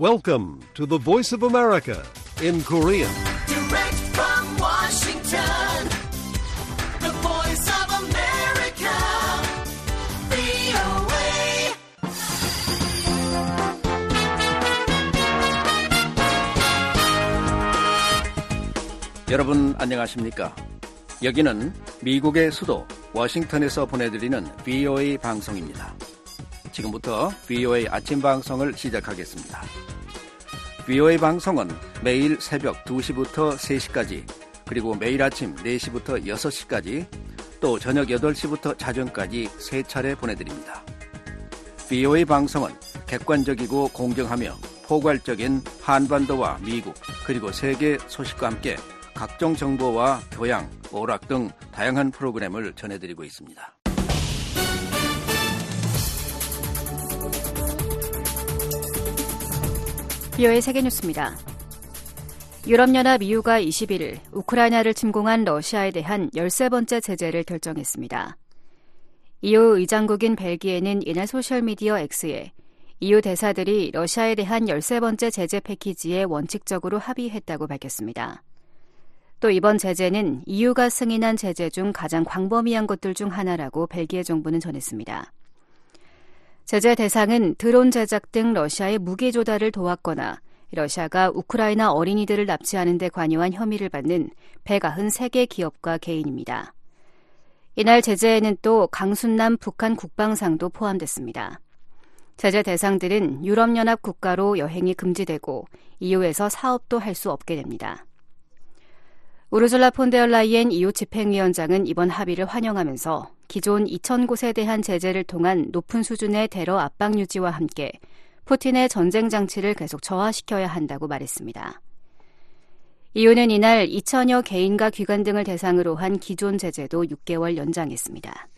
Welcome to the Voice of America in Korean. Direct from Washington, the voice of America, VOA. 여러분 안녕하십니까? 여기는 미국의 수도 워싱턴에서 보내드리는 VOA 방송입니다. 지금부터 VOA 아침 방송을 시작하겠습니다. VOA 방송은 매일 새벽 2시부터 3시까지 그리고 매일 아침 4시부터 6시까지 또 저녁 8시부터 자정까지 세 차례 보내드립니다. VOA 방송은 객관적이고 공정하며 포괄적인 한반도와 미국 그리고 세계 소식과 함께 각종 정보와 교양, 오락 등 다양한 프로그램을 전해드리고 있습니다. 비오의 세계 뉴스입니다. 유럽연합 EU가 21일 우크라이나를 침공한 러시아에 대한 13번째 제재를 결정했습니다. EU 의장국인 벨기에는 이날 소셜미디어 X에 EU 대사들이 러시아에 대한 13번째 제재 패키지에 원칙적으로 합의했다고 밝혔습니다. 또 이번 제재는 EU가 승인한 제재 중 가장 광범위한 것들 중 하나라고 벨기에 정부는 전했습니다. 제재 대상은 드론 제작 등 러시아의 무기 조달을 도왔거나 러시아가 우크라이나 어린이들을 납치하는 데 관여한 혐의를 받는 193개 기업과 개인입니다. 이날 제재에는 또 강순남 북한 국방상도 포함됐습니다. 제재 대상들은 유럽연합 국가로 여행이 금지되고 EU에서 사업도 할 수 없게 됩니다. 우르줄라 폰데얼라이엔 EU 집행위원장은 이번 합의를 환영하면서 기존 2,000곳에 대한 제재를 통한 높은 수준의 테러 압박 유지와 함께 푸틴의 전쟁 장치를 계속 저하시켜야 한다고 말했습니다. EU는 이날 2천여 개인과 기관 등을 대상으로 한 기존 제재도 6개월 연장했습니다.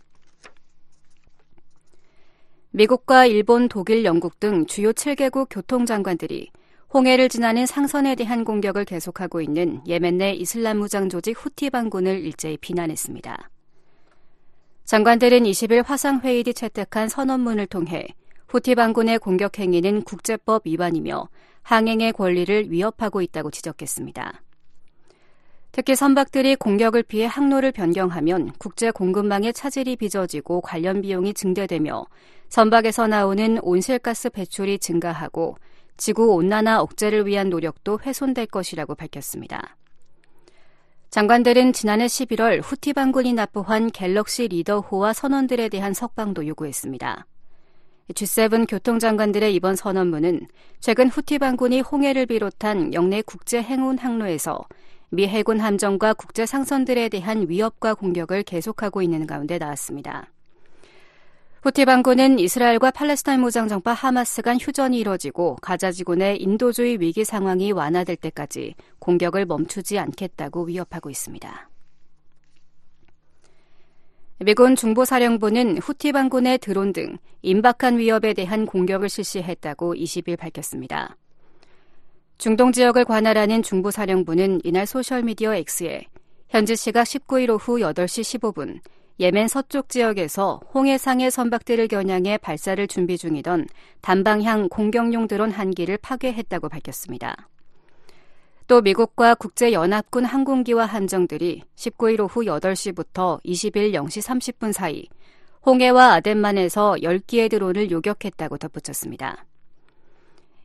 미국과 일본, 독일, 영국 등 주요 7개국 교통장관들이 홍해를 지나는 상선에 대한 공격을 계속하고 있는 예멘 내 이슬람 무장 조직 후티 반군을 일제히 비난했습니다. 장관들은 20일 화상회의 뒤 채택한 선언문을 통해 후티 반군의 공격 행위는 국제법 위반이며 항행의 권리를 위협하고 있다고 지적했습니다. 특히 선박들이 공격을 피해 항로를 변경하면 국제 공급망의 차질이 빚어지고 관련 비용이 증대되며 선박에서 나오는 온실가스 배출이 증가하고 지구 온난화 억제를 위한 노력도 훼손될 것이라고 밝혔습니다. 장관들은 지난해 11월 후티 반군이 납부한 갤럭시 리더호와 선원들에 대한 석방도 요구했습니다. G7 교통장관들의 이번 선언문은 최근 후티 반군이 홍해를 비롯한 영내 국제 행운 항로에서 미 해군 함정과 국제 상선들에 대한 위협과 공격을 계속하고 있는 가운데 나왔습니다. 후티 반군은 이스라엘과 팔레스타인 무장정파 하마스 간 휴전이 이뤄지고 가자 지구 내 인도주의 위기 상황이 완화될 때까지 공격을 멈추지 않겠다고 위협하고 있습니다. 미군 중보사령부는 후티 반군의 드론 등 임박한 위협에 대한 공격을 실시했다고 20일 밝혔습니다. 중동 지역을 관할하는 중보사령부는 이날 소셜미디어 X에 현지 시각 19일 오후 8시 15분 예멘 서쪽 지역에서 홍해상의 선박들을 겨냥해 발사를 준비 중이던 단방향 공격용 드론 한 기를 파괴했다고 밝혔습니다. 또 미국과 국제연합군 항공기와 함정들이 19일 오후 8시부터 20일 0시 30분 사이 홍해와 아덴만에서 10기의 드론을 요격했다고 덧붙였습니다.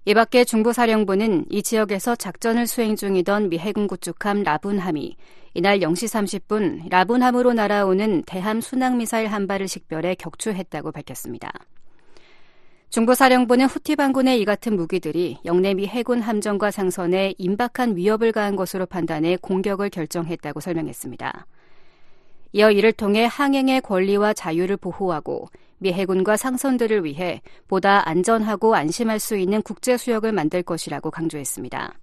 이 밖에 중부사령부는 이 지역에서 작전을 수행 중이던 미 해군 구축함 라분함이 이날 0시 30분 라분함으로 날아오는 대함 순항미사일 한 발을 식별해 격추했다고 밝혔습니다. 중부사령부는 후티 반군의 이 같은 무기들이 영내 미 해군 함정과 상선에 임박한 위협을 가한 것으로 판단해 공격을 결정했다고 설명했습니다. 이어 이를 통해 항행의 권리와 자유를 보호하고 미 해군과 상선들을 위해 보다 안전하고 안심할 수 있는 국제 수역을 만들 것이라고 강조했습니다.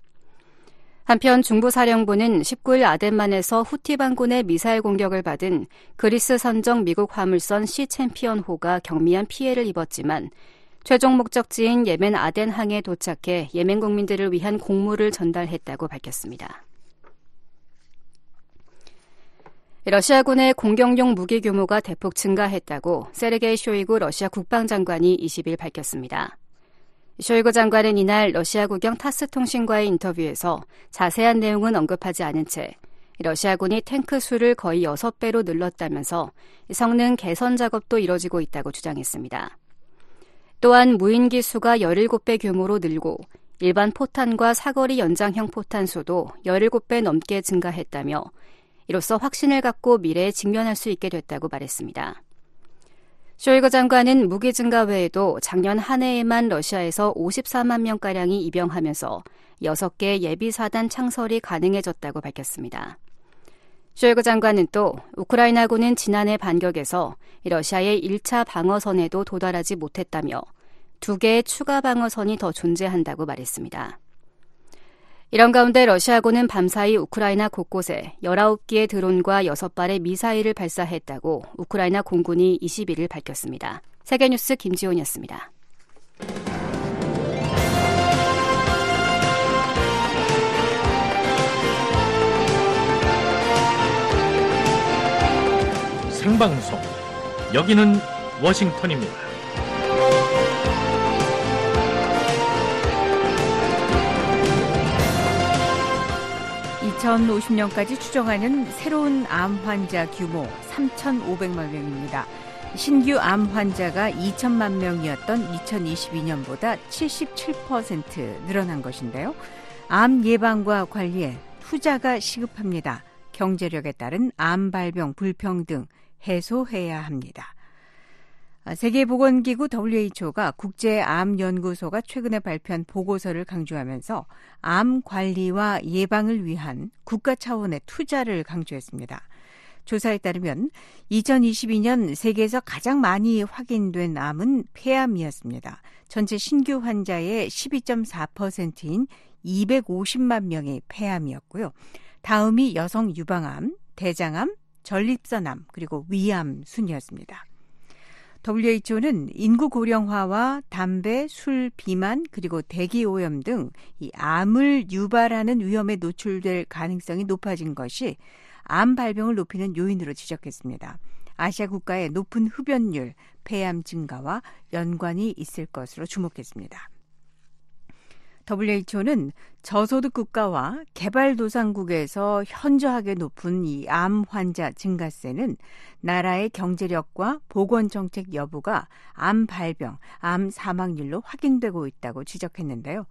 한편 중부사령부는 19일 아덴만에서 후티 반군의 미사일 공격을 받은 그리스 선정 미국 화물선 시 챔피언호가 경미한 피해를 입었지만 최종 목적지인 예멘 아덴 항에 도착해 예멘 국민들을 위한 공물을 전달했다고 밝혔습니다. 러시아군의 공격용 무기 규모가 대폭 증가했다고 세르게이 쇼이구 러시아 국방장관이 20일 밝혔습니다. 쇼이거 장관은 이날 러시아 국영 타스 통신과의 인터뷰에서 자세한 내용은 언급하지 않은 채 러시아군이 탱크 수를 거의 6배로 늘렀다면서 성능 개선 작업도 이뤄지고 있다고 주장했습니다. 또한 무인기 수가 17배 규모로 늘고 일반 포탄과 사거리 연장형 포탄 수도 17배 넘게 증가했다며 이로써 확신을 갖고 미래에 직면할 수 있게 됐다고 말했습니다. 쇼이거 장관은 무기 증가 외에도 작년 한 해에만 러시아에서 54만 명가량이 입영하면서 6개 예비사단 창설이 가능해졌다고 밝혔습니다. 쇼이거 장관은 또 우크라이나군은 지난해 반격에서 러시아의 1차 방어선에도 도달하지 못했다며 두 개의 추가 방어선이 더 존재한다고 말했습니다. 이런 가운데 러시아군은 밤사이 우크라이나 곳곳에 19기의 드론과 6발의 미사일을 발사했다고 우크라이나 공군이 21일 밝혔습니다. 세계뉴스 김지훈이었습니다. 생방송 여기는 워싱턴입니다. 2050년까지 추정하는 새로운 암 환자 규모 3,500만 명입니다. 신규 암 환자가 2천만 명이었던 2022년보다 77% 늘어난 것인데요. 암 예방과 관리에 투자가 시급합니다. 경제력에 따른 암 발병 불평등 해소해야 합니다. 아, 세계보건기구 WHO가 국제암연구소가 최근에 발표한 보고서를 강조하면서 암 관리와 예방을 위한 국가 차원의 투자를 강조했습니다. 조사에 따르면 2022년 세계에서 가장 많이 확인된 암은 폐암이었습니다. 전체 신규 환자의 12.4%인 250만 명이 폐암이었고요. 다음이 여성 유방암, 대장암, 전립선암, 그리고 위암 순이었습니다. WHO는 인구 고령화와 담배, 술, 비만, 그리고 대기 오염 등 이 암을 유발하는 위험에 노출될 가능성이 높아진 것이 암 발병을 높이는 요인으로 지적했습니다. 아시아 국가의 높은 흡연율, 폐암 증가와 연관이 있을 것으로 주목했습니다. WHO는 저소득 국가와 개발도상국에서 현저하게 높은 이 암 환자 증가세는 나라의 경제력과 보건 정책 여부가 암 발병, 암 사망률로 확인되고 있다고 지적했는데요.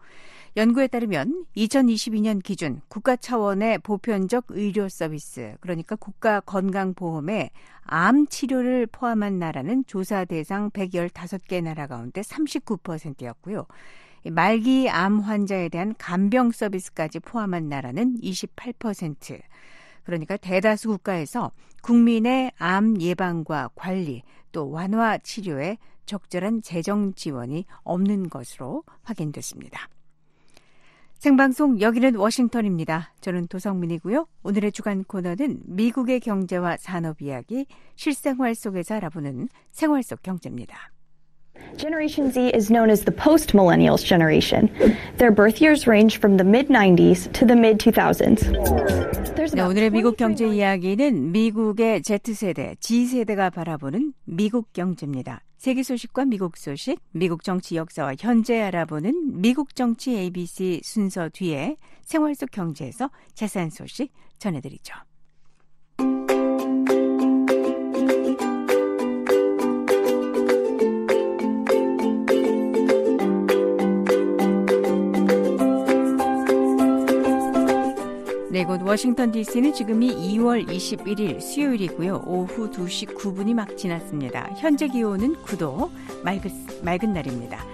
연구에 따르면 2022년 기준 국가 차원의 보편적 의료 서비스, 그러니까 국가 건강보험에 암 치료를 포함한 나라는 조사 대상 115개 나라 가운데 39%였고요. 말기 암 환자에 대한 간병 서비스까지 포함한 나라는 28%. 그러니까 대다수 국가에서 국민의 암 예방과 관리 또 완화 치료에 적절한 재정 지원이 없는 것으로 확인됐습니다. 생방송 여기는 워싱턴입니다. 저는 도성민이고요. 오늘의 주간 코너는 미국의 경제와 산업 이야기 실생활 속에서 알아보는 생활 속 경제입니다. Generation Z is known as the post millennials generation. Their birth years range from the mid 90s to the mid 2000s. 네, 오늘의 미국 경제 이야기는 미국의 Z세대, G세대가 바라보는 미국 경제입니다. 세계 소식과 미국 소식, 미국 정치 역사와 현재 알아보는 미국 정치 ABC 순서 뒤에 생활 속 경제에서 자세한 소식 전해드리죠. 네, 이곳 워싱턴 DC는 지금이 2월 21일 수요일이고요. 오후 2시 9분이 막 지났습니다. 현재 기온은 9도, 맑은, 맑은 날입니다.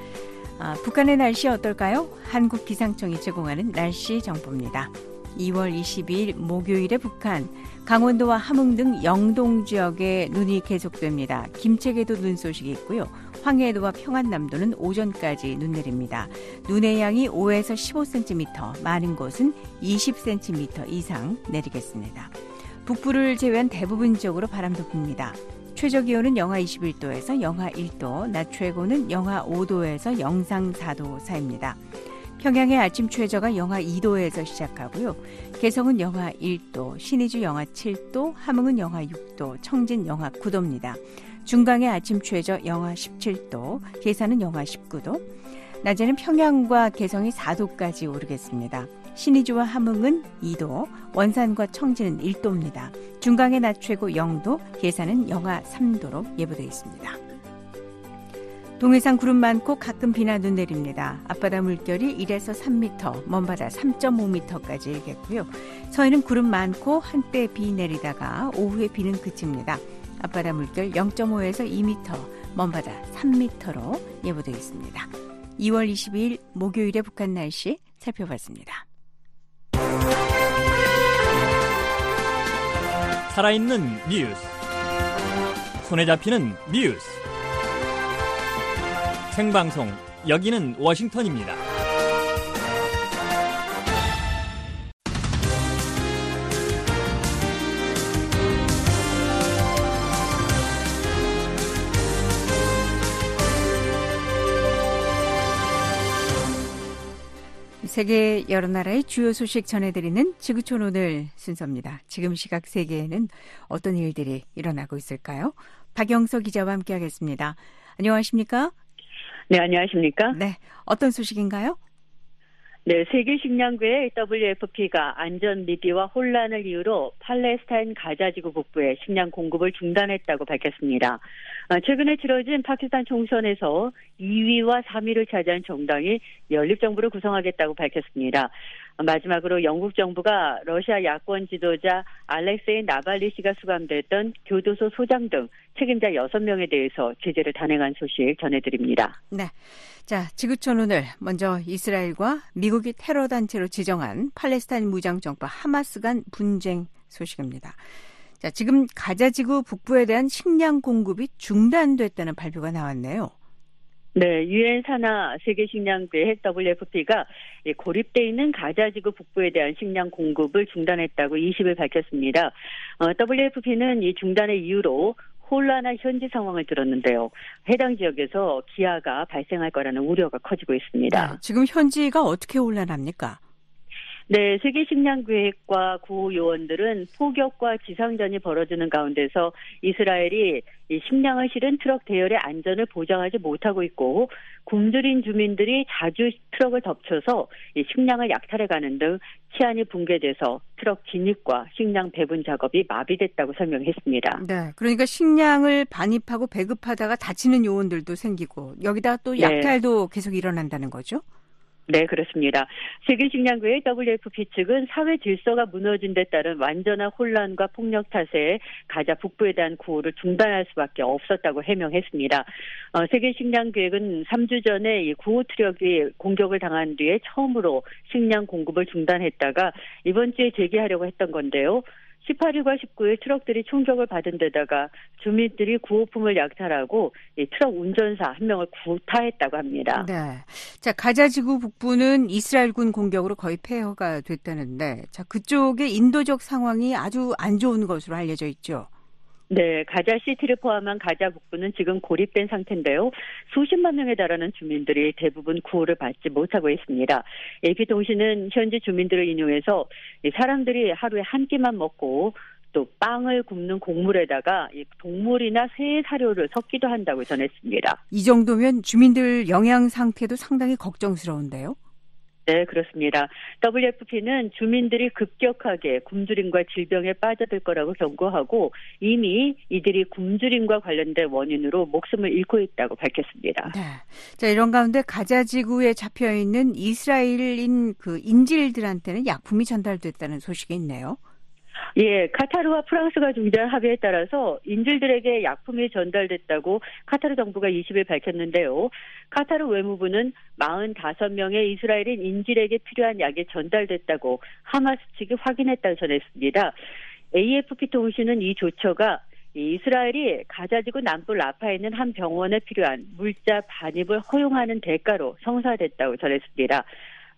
아, 북한의 날씨 어떨까요? 한국 기상청이 제공하는 날씨 정보입니다. 2월 22일 목요일에 북한, 강원도와 함흥 등 영동 지역에 눈이 계속됩니다. 김책에도 눈 소식이 있고요. 황해도와 평안남도는 오전까지 눈 내립니다. 눈의 양이 5에서 15cm, 많은 곳은 20cm 이상 내리겠습니다. 북부를 제외한 대부분 지역으로 바람도 붑니다. 최저 기온은 영하 21도에서 영하 1도, 낮 최고는 영하 5도에서 영상 4도 사이입니다. 평양의 아침 최저가 영하 2도에서 시작하고요. 개성은 영하 1도, 신의주 영하 7도, 함흥은 영하 6도, 청진 영하 9도입니다. 중강의 아침 최저 영하 17도, 계산은 영하 19도. 낮에는 평양과 개성이 4도까지 오르겠습니다. 신의주와 함흥은 2도, 원산과 청진은 1도입니다. 중강의 낮 최고 0도, 계산은 영하 3도로 예보되어 있습니다. 동해상 구름 많고 가끔 비나 눈 내립니다. 앞바다 물결이 1에서 3m, 먼바다 3.5m까지 일겠고요. 서해는 구름 많고 한때 비 내리다가 오후에 비는 그칩니다. 앞바다 물결 0.5에서 2m, 먼바다 3m로 예보되어 있습니다. 2월 22일 목요일의 북한 날씨 살펴봤습니다. 살아있는 뉴스. 손에 잡히는 뉴스. 생방송 여기는 워싱턴입니다. 세계 여러 나라의 주요 소식 전해드리는 지구촌 오늘 순서입니다. 지금 시각 세계에는 어떤 일들이 일어나고 있을까요? 박영서 기자와 함께하겠습니다. 안녕하십니까? 네, 안녕하십니까? 네, 어떤 소식인가요? 네, 세계식량국의 WFP가 안전 미비와 혼란을 이유로 팔레스타인 가자지구 북부에 식량 공급을 중단했다고 밝혔습니다. 아, 최근에 치러진 파키스탄 총선에서 2위와 3위를 차지한 정당이 연립정부를 구성하겠다고 밝혔습니다. 마지막으로 영국 정부가 러시아 야권 지도자 알렉세이 나발리 씨가 수감됐던 교도소 소장 등 책임자 6명에 대해서 제재를 단행한 소식 전해드립니다. 네. 자, 지구촌 오늘 먼저 이스라엘과 미국이 테러 단체로 지정한 팔레스타인 무장 정파 하마스 간 분쟁 소식입니다. 자, 지금 가자지구 북부에 대한 식량 공급이 중단됐다는 발표가 나왔네요. 네, 유엔 산하 세계 식량대 WFP가 고립돼 있는 가자지구 북부에 대한 식량 공급을 중단했다고 20일 밝혔습니다. 어, WFP는 이 중단의 이유로 혼란한 현지 상황을 들었는데요. 해당 지역에서 기아가 발생할 거라는 우려가 커지고 있습니다. 네, 지금 현지가 어떻게 혼란합니까? 네, 세계식량계획과 구호 요원들은 포격과 지상전이 벌어지는 가운데서 이스라엘이 이 식량을 실은 트럭 대열의 안전을 보장하지 못하고 있고 굶주린 주민들이 자주 트럭을 덮쳐서 이 식량을 약탈해 가는 등 치안이 붕괴돼서 트럭 진입과 식량 배분 작업이 마비됐다고 설명했습니다. 네, 그러니까 식량을 반입하고 배급하다가 다치는 요원들도 생기고 여기다 또 약탈도 네. 계속 일어난다는 거죠? 네, 그렇습니다. 세계식량국의 WFP 측은 사회 질서가 무너진 데 따른 완전한 혼란과 폭력 탓에 가자 북부에 대한 구호를 중단할 수밖에 없었다고 해명했습니다. 어, 세계식량계획은 3주 전에 이 구호 트럭이 공격을 당한 뒤에 처음으로 식량 공급을 중단했다가 이번 주에 재개하려고 했던 건데요. 18일과 19일 트럭들이 총격을 받은 데다가 주민들이 구호품을 약탈하고 트럭 운전사 한 명을 구타했다고 합니다. 네. 자, 가자지구 북부는 이스라엘군 공격으로 거의 폐허가 됐다는데 자, 그쪽의 인도적 상황이 아주 안 좋은 것으로 알려져 있죠. 네, 가자 시티를 포함한 가자 북부는 지금 고립된 상태인데요. 수십만 명에 달하는 주민들이 대부분 구호를 받지 못하고 있습니다. AP통신은 현지 주민들을 인용해서 사람들이 하루에 한 끼만 먹고 또 빵을 굽는 곡물에다가 동물이나 새 사료를 섞기도 한다고 전했습니다. 이 정도면 주민들 영양 상태도 상당히 걱정스러운데요. 네, 그렇습니다. WFP는 주민들이 급격하게 굶주림과 질병에 빠져들 거라고 경고하고 이미 이들이 굶주림과 관련된 원인으로 목숨을 잃고 있다고 밝혔습니다. 네. 자, 이런 가운데 가자 지구에 잡혀 있는 이스라엘인 그 인질들한테는 약품이 전달됐다는 소식이 있네요. 예, 카타르와 프랑스가 중재한 합의에 따라서 인질들에게 약품이 전달됐다고 카타르 정부가 20일 밝혔는데요. 카타르 외무부는 45명의 이스라엘인 인질에게 필요한 약이 전달됐다고 하마스 측이 확인했다고 전했습니다. AFP 통신은 이 조처가 이스라엘이 가자지구 남부 라파에 있는 한 병원에 필요한 물자 반입을 허용하는 대가로 성사됐다고 전했습니다.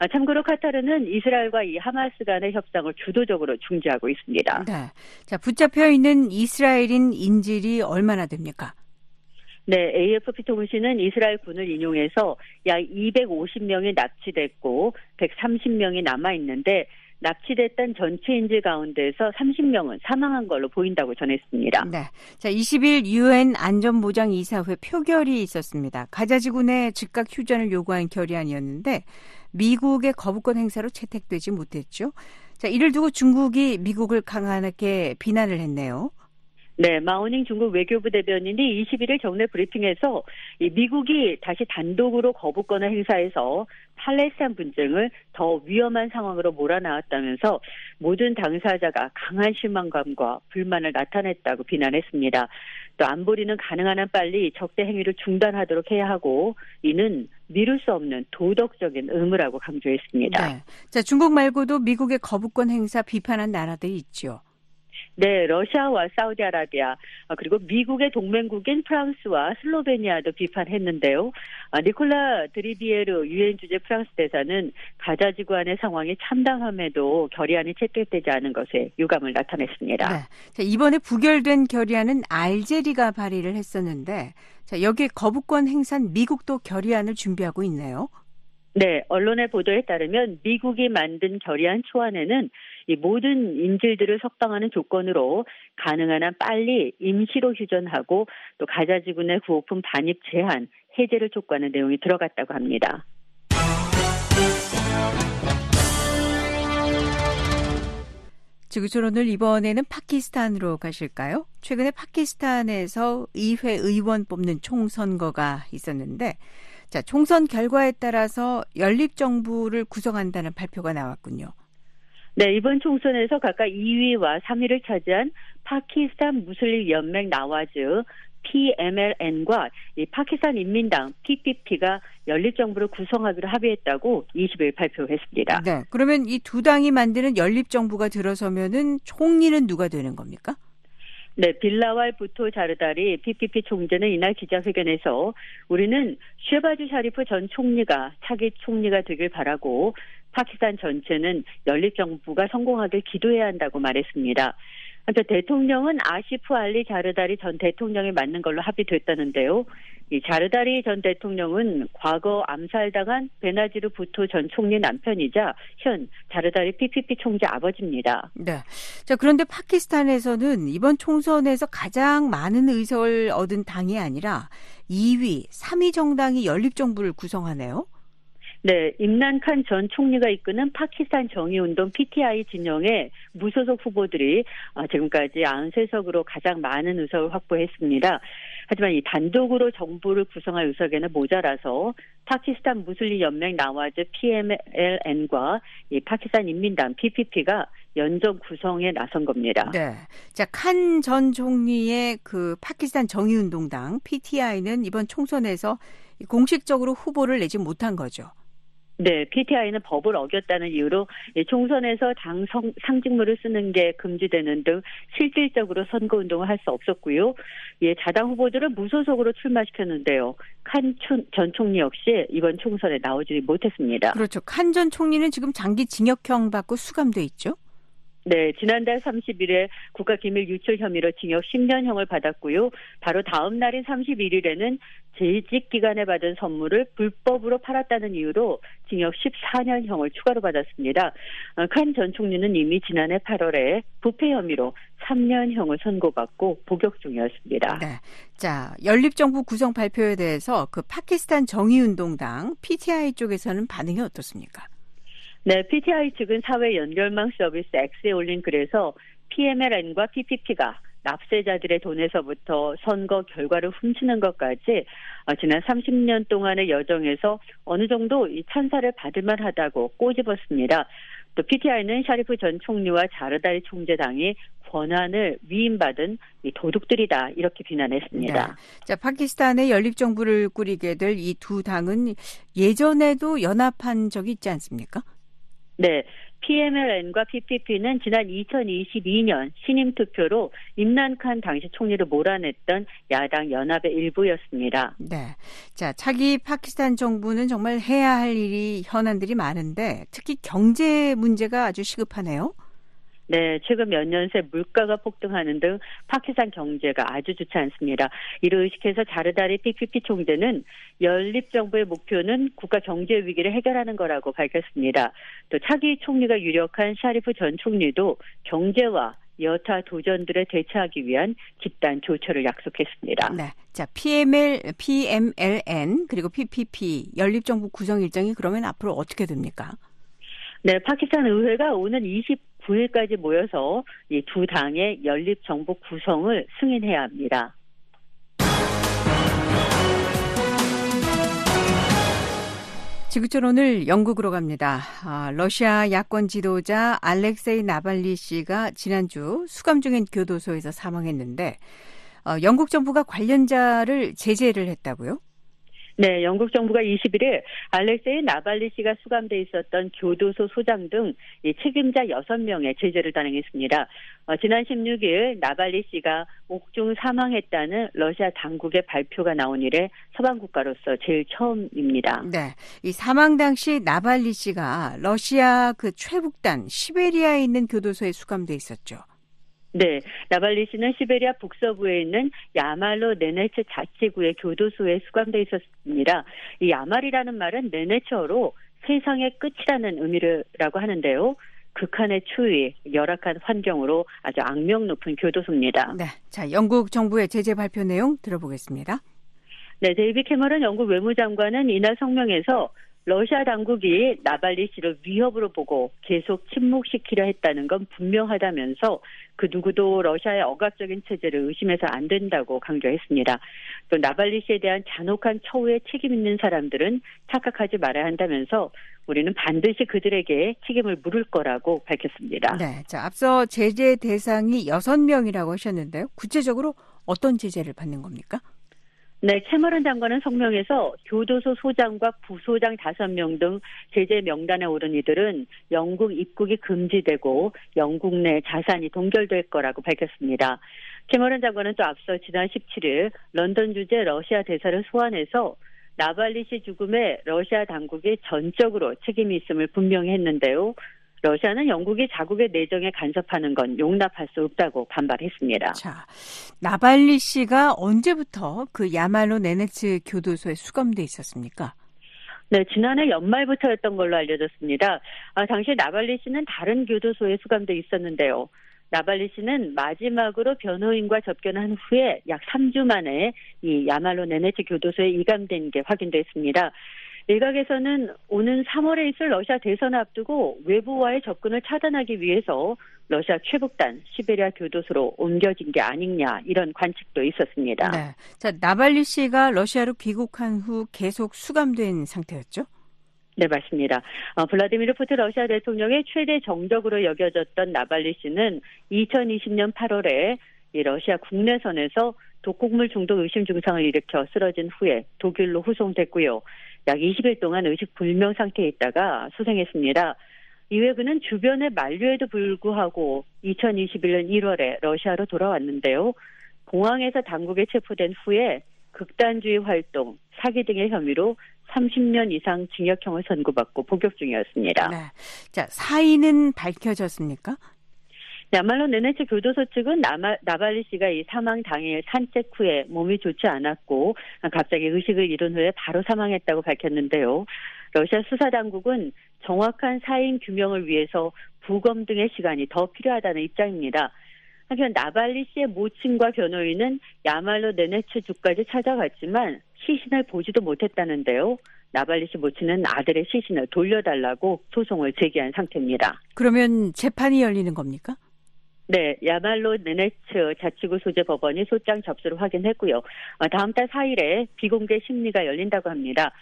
아, 참고로 카타르는 이스라엘과 이 하마스 간의 협상을 주도적으로 중지하고 있습니다. 네. 자, 붙잡혀 있는 이스라엘인 인질이 얼마나 됩니까? 네, AFP 통신은 이스라엘 군을 인용해서 약 250명이 납치됐고 130명이 남아 있는데 납치됐던 전체 인질 가운데서 30명은 사망한 걸로 보인다고 전했습니다. 네. 자, 20일 유엔 안전보장 이사회 표결이 있었습니다. 가자지구 내 즉각 휴전을 요구한 결의안이었는데 미국의 거부권 행사로 채택되지 못했죠. 자, 이를 두고 중국이 미국을 강하게 비난을 했네요. 네, 마오닝 중국 외교부 대변인이 21일 정례 브리핑에서 이 미국이 다시 단독으로 거부권을 행사해서 팔레스타인 분쟁을 더 위험한 상황으로 몰아넣었다면서 모든 당사자가 강한 실망감과 불만을 나타냈다고 비난했습니다. 또 안보리는 가능한 한 빨리 적대 행위를 중단하도록 해야 하고 이는 미룰 수 없는 도덕적인 의무라고 강조했습니다. 네. 자, 중국 말고도 미국의 거부권 행사 비판한 나라들이 있죠. 네, 러시아와 사우디아라비아 아, 그리고 미국의 동맹국인 프랑스와 슬로베니아도 비판했는데요. 아, 니콜라 드리비에르 유엔 주재 프랑스 대사는 가자 지구 안의 상황이 참담함에도 결의안이 채택되지 않은 것에 유감을 나타냈습니다. 네. 자, 이번에 부결된 결의안은 알제리가 발의를 했었는데 자, 여기에 거부권 행사한 미국도 결의안을 준비하고 있네요. 네, 언론의 보도에 따르면 미국이 만든 결의안 초안에는 이 모든 인질들을 석방하는 조건으로 가능한 한 빨리 임시로 휴전하고 또 가자 지구 내 구호품 반입 제한, 해제를 촉구하는 내용이 들어갔다고 합니다. 지구촌 오늘 이번에는 파키스탄으로 가실까요? 최근에 파키스탄에서 의회 의원 뽑는 총선거가 있었는데 자, 총선 결과에 따라서 연립 정부를 구성한다는 발표가 나왔군요. 네, 이번 총선에서 각각 2위와 3위를 차지한 파키스탄 무슬림 연맹 나와즈 PMLN과 이 파키스탄 인민당 PPP가 연립 정부를 구성하기로 합의했다고 20일 발표했습니다. 네. 그러면 이 두 당이 만드는 연립 정부가 들어서면은 총리는 누가 되는 겁니까? 네, 빌라왈 부토 자르다리 PPP 총재는 이날 기자회견에서 우리는 셰바즈 샤리프 전 총리가 차기 총리가 되길 바라고 파키스탄 전체는 연립 정부가 성공하길 기도해야 한다고 말했습니다. 한편 대통령은 아시프 알리 자르다리 전 대통령이 맞는 걸로 합의됐다는데요. 이 자르다리 전 대통령은 과거 암살당한 베나지르 부토 전 총리 남편이자 현 자르다리 PPP 총재 아버지입니다. 네. 자, 그런데 파키스탄에서는 이번 총선에서 가장 많은 의석을 얻은 당이 아니라 2위, 3위 정당이 연립 정부를 구성하네요. 네, 임란 칸전 총리가 이끄는 파키스탄 정의운동 PTI 진영의 무소속 후보들이 어, 지금까지 93석으로 가장 많은 의석을 확보했습니다. 하지만 이 단독으로 정부를 구성할 의석에는 모자라서 파키스탄 무슬림 연맹 나와즈 PMLN과 이 파키스탄 인민당 PPP가 연정 구성에 나선 겁니다. 네. 자, 칸 전 총리의 그 파키스탄 정의운동당 PTI는 이번 총선에서 공식적으로 후보를 내지 못한 거죠. 네, PTI는 법을 어겼다는 이유로 총선에서 당 성, 상징물을 쓰는 게 금지되는 등 실질적으로 선거 운동을 할 수 없었고요. 예, 자당 후보들은 무소속으로 출마시켰는데요. 칸 전 총리 역시 이번 총선에 나오지 못했습니다. 그렇죠. 칸 전 총리는 지금 장기 징역형 받고 수감돼 있죠. 네, 지난달 30일에 국가기밀 유출 혐의로 징역 10년형을 받았고요. 바로 다음 날인 31일에는 재직 기간에 받은 선물을 불법으로 팔았다는 이유로 징역 14년형을 추가로 받았습니다. 어, 칸전 총리는 이미 지난해 8월에 부패 혐의로 3년형을 선고받고 복역 중이었습니다. 네. 자, 연립정부 구성 발표에 대해서 그 파키스탄 정의운동당 PTI 쪽에서는 반응이 어떻습니까? 네, PTI 측은 사회 연결망 서비스 X에 올린 글에서 PMLN과 PPP가 납세자들의 돈에서부터 선거 결과를 훔치는 것까지 어, 지난 30년 동안의 여정에서 어느 정도 이 찬사를 받을 만하다고 꼬집었습니다. 또 PTI는 샤리프 전 총리와 자르다리 총재당이 권한을 위임받은 이 도둑들이다 이렇게 비난했습니다. 네. 자 파키스탄의 연립 정부를 꾸리게 될 이 두 당은 예전에도 연합한 적이 있지 않습니까? 네. PMLN과 PPP는 지난 2022년 신임 투표로 임란칸 당시 총리를 몰아냈던 야당 연합의 일부였습니다. 네. 자, 차기 파키스탄 정부는 정말 해야 할 일이 현안들이 많은데 특히 경제 문제가 아주 시급하네요. 네, 최근 몇 년 새 물가가 폭등하는 등 파키스탄 경제가 아주 좋지 않습니다. 이를 의식해서 자르다리 PPP 총재는 연립 정부의 목표는 국가 경제 위기를 해결하는 거라고 밝혔습니다. 또 차기 총리가 유력한 샤리프 전 총리도 경제와 여타 도전들에 대처하기 위한 집단 조처를 약속했습니다. 네. 자, PML, PMLN 그리고 PPP 연립 정부 구성 일정이 그러면 앞으로 어떻게 됩니까? 네, 파키스탄 의회가 오는 29일까지 모여서 이 두 당의 연립 정부 구성을 승인해야 합니다. 지구촌 오늘 영국으로 갑니다. 아, 러시아 야권 지도자 알렉세이 나발리 씨가 지난주 수감 중인 교도소에서 사망했는데 어, 영국 정부가 관련자를 제재를 했다고요? 네, 영국 정부가 21일 알렉세이 나발리 씨가 수감돼 있었던 교도소 소장 등이 책임자 6명의 제재를 단행했습니다. 어, 지난 16일 나발리 씨가 옥중 사망했다는 러시아 당국의 발표가 나온 이래 서방 국가로서 제일 처음입니다. 네. 이 사망 당시 나발리 씨가 러시아 그 최북단 시베리아에 있는 교도소에 수감돼 있었죠. 네, 나발리 씨는 시베리아 북서부에 있는 야말로 네네츠 자치구의 교도소에 수감돼 있었습니다. 이 야말이라는 말은 네네츠어로 세상의 끝이라는 의미라고 하는데요. 극한의 추위, 열악한 환경으로 아주 악명 높은 교도소입니다. 네. 자, 영국 정부의 제재 발표 내용 들어보겠습니다. 네, 데이비드 캐머런 영국 외무장관은 이날 성명에서 러시아 당국이 나발리 씨를 위협으로 보고 계속 침묵시키려 했다는 건 분명하다면서 그 누구도 러시아의 억압적인 체제를 의심해서 안 된다고 강조했습니다. 또 나발리 씨에 대한 잔혹한 처우에 책임 있는 사람들은 착각하지 말아야 한다면서 우리는 반드시 그들에게 책임을 물을 거라고 밝혔습니다. 네. 자, 앞서 제재 대상이 6명이라고 하셨는데요. 구체적으로 어떤 제재를 받는 겁니까? 네, 캐머런 장관은 성명에서 교도소 소장과 부소장 5명 등 제재 명단에 오른 이들은 영국 입국이 금지되고 영국 내 자산이 동결될 거라고 밝혔습니다. 캐머런 장관은 또 앞서 지난 17일 런던 주재 러시아 대사를 소환해서 나발리 씨 죽음에 러시아 당국이 전적으로 책임이 있음을 분명히 했는데요. 러시아는 영국이 자국의 내정에 간섭하는 건 용납할 수 없다고 반발했습니다. 자, 나발리 씨가 언제부터 그 야말로 네네츠 교도소에 수감돼 있었습니까? 네, 지난해 연말부터였던 걸로 알려졌습니다. 아, 당시 나발리 씨는 다른 교도소에 수감돼 있었는데요. 나발리 씨는 마지막으로 변호인과 접견한 후에 약 3주 만에 이 야말로 네네츠 교도소에 이감된 게 확인됐습니다. 일각에서는 오는 3월에 있을 러시아 대선을 앞두고 외부와의 접근을 차단하기 위해서 러시아 최북단 시베리아 교도소로 옮겨진 게 아니냐 이런 관측도 있었습니다. 네. 자, 나발리 씨가 러시아로 귀국한 후 계속 수감된 상태였죠? 네, 맞습니다. 어, 블라디미르 푸틴 러시아 대통령의 최대 정적으로 여겨졌던 나발리 씨는 2020년 8월에 이 러시아 국내선에서 독곡물 중독 의심 증상을 일으켜 쓰러진 후에 독일로 후송됐고요. 약 20일 동안 의식 불명 상태에 있다가 수생했습니다. 이후에 그는 주변의 만류에도 불구하고 2021년 1월에 러시아로 돌아왔는데요. 공항에서 당국에 체포된 후에 극단주의 활동, 사기 등의 혐의로 30년 이상 징역형을 선고받고 복역 중이었습니다. 네. 자, 사인은 밝혀졌습니까? 야말로 네네츠 교도소 측은 나마, 나발리 씨가 이 사망 당일 산책 후에 몸이 좋지 않았고 갑자기 의식을 잃은 후에 바로 사망했다고 밝혔는데요. 러시아 수사 당국은 정확한 사인 규명을 위해서 부검 등의 시간이 더 필요하다는 입장입니다. 한편 나발리 씨의 모친과 변호인은 야말로 네네츠 주까지 찾아갔지만 시신을 보지도 못했다는데요. 나발리 씨 모친은 아들의 시신을 돌려달라고 소송을 제기한 상태입니다. 그러면 재판이 열리는 겁니까? 네, 야말로 네네츠 자치구 소재 법원이 소장 접수를 확인했고요. 어, 다음 달 4일에 비공개 심리가 열린다고 합니다.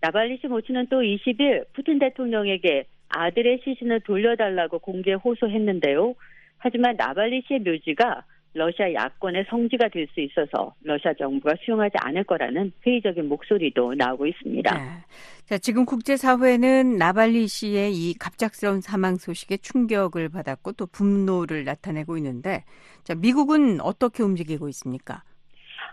나발리 씨 모친은 또 20일 푸틴 대통령에게 아들의 시신을 돌려달라고 공개 호소했는데요. 하지만 나발리 씨의 묘지가 러시아 야권의 성지가 될 수 있어서 러시아 정부가 수용하지 않을 거라는 회의적인 목소리도 나오고 있습니다. 네. 자, 지금 국제사회는 나발리 씨의 이 갑작스러운 사망 소식에 충격을 받았고 또 분노를 나타내고 있는데, 자, 미국은 어떻게 움직이고 있습니까?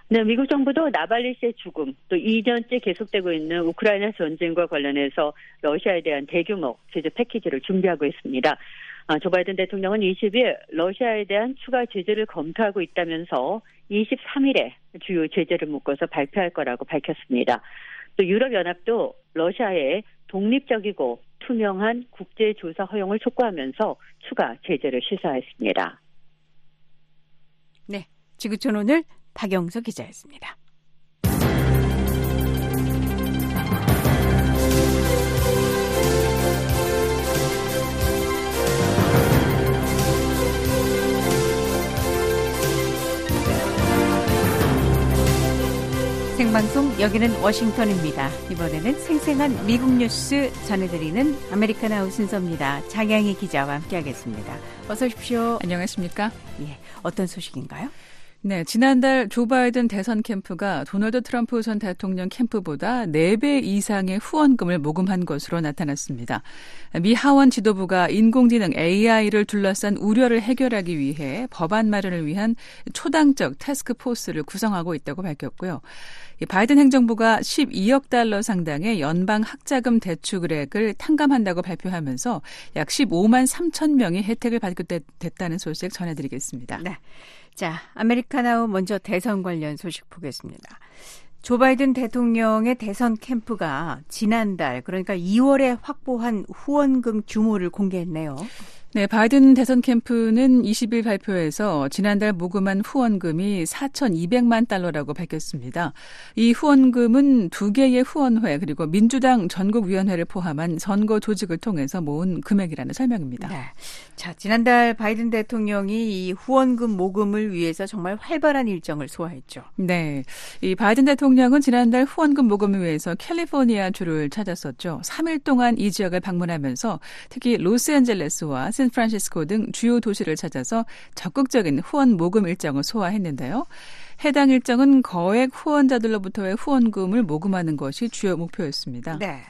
네, 미국 정부도 나발리 씨의 죽음, 또 2년째 계속되고 있는 우크라이나 전쟁과 관련해서 러시아에 대한 대규모 제재 패키지를 준비하고 있습니다. 아, 조 바이든 대통령은 20일 러시아에 대한 추가 제재를 검토하고 있다면서 23일에 주요 제재를 묶어서 발표할 거라고 밝혔습니다. 또 유럽연합도 러시아에 독립적이고 투명한 국제조사 허용을 촉구하면서 추가 제재를 시사했습니다. 네, 지구촌 오늘 박영수 기자였습니다. 생방송 여기는 워싱턴입니다. 이번에는 생생한 미국 뉴스 전해드리는 아메리카 나우 순서입니다. 장양희 기자와 함께하겠습니다. 어서 오십시오. 안녕하십니까? 예, 어떤 소식인가요? 네, 지난달 조 바이든 대선 캠프가 도널드 트럼프 전 대통령 캠프보다 4배 이상의 후원금을 모금한 것으로 나타났습니다. 미 하원 지도부가 인공지능 AI를 둘러싼 우려를 해결하기 위해 법안 마련을 위한 초당적 태스크포스를 구성하고 있다고 밝혔고요. 바이든 행정부가 12억 달러 상당의 연방 학자금 대출액을 탕감한다고 발표하면서 약 15만 3천 명이 혜택을 받게 됐다는 소식 전해드리겠습니다. 네. 자, 아메리카나우 먼저 대선 관련 소식 보겠습니다. 조 바이든 대통령의 대선 캠프가 지난달 그러니까 2월에 확보한 후원금 규모를 공개했네요. 네, 바이든 대선 캠프는 20일 발표에서 지난달 모금한 후원금이 4,200만 달러라고 밝혔습니다. 이 후원금은 두 개의 후원회 그리고 민주당 전국위원회를 포함한 선거 조직을 통해서 모은 금액이라는 설명입니다. 네. 자, 지난달 바이든 대통령이 이 후원금 모금을 위해서 정말 활발한 일정을 소화했죠. 네. 이 바이든 대통령은 지난달 후원금 모금을 위해서 캘리포니아 주를 찾았었죠. 3일 동안 이 지역을 방문하면서 특히 로스앤젤레스와 샌 프란시스코 등 주요 도시를 찾아서 적극적인 후원 모금 일정을 소화했는데요. 해당 일정은 거액 후원자들로부터의 후원금을 모금하는 것이 주요 목표였습니다. 네.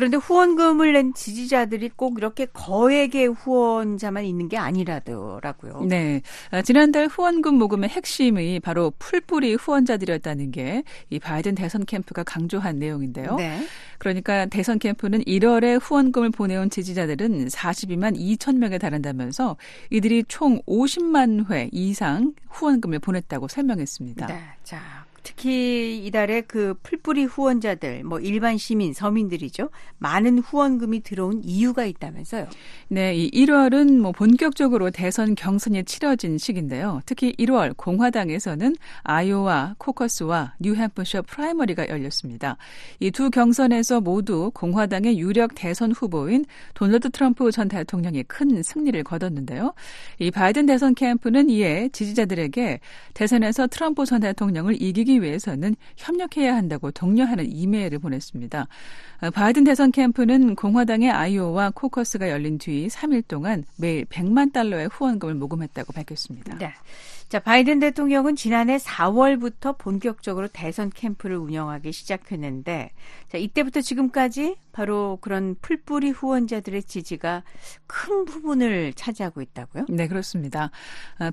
그런데 후원금을 낸 지지자들이 꼭 이렇게 거액의 후원자만 있는 게 아니라더라고요. 네. 지난달 후원금 모금의 핵심이 바로 풀뿌리 후원자들이었다는 게 이 바이든 대선 캠프가 강조한 내용인데요. 네. 그러니까 대선 캠프는 1월에 후원금을 보내온 지지자들은 42만 2천 명에 달한다면서 이들이 총 50만 회 이상 후원금을 보냈다고 설명했습니다. 네. 자, 특히 이달에 그 풀뿌리 후원자들, 뭐 일반 시민, 서민들이죠. 많은 후원금이 들어온 이유가 있다면서요. 네, 이 1월은 뭐 본격적으로 대선 경선이 치러진 시기인데요. 특히 1월 공화당에서는 아이오와 코커스와 뉴햄프셔 프라이머리가 열렸습니다. 이 두 경선에서 모두 공화당의 유력 대선 후보인 도널드 트럼프 전 대통령이 큰 승리를 거뒀는데요. 이 바이든 대선 캠프는 이에 지지자들에게 대선에서 트럼프 전 대통령을 이기기 하기 위해서는 협력해야 한다고 독려하는 이메일을 보냈습니다. 바이든 대선 캠프는 공화당의 아이오와 코커스가 열린 뒤 3일 동안 매일 100만 달러의 후원금을 모금했다고 밝혔습니다. 네. 자, 바이든 대통령은 지난해 4월부터 본격적으로 대선 캠프를 운영하기 시작했는데, 자, 이때부터 지금까지 바로 그런 풀뿌리 후원자들의 지지가 큰 부분을 차지하고 있다고요? 네, 그렇습니다.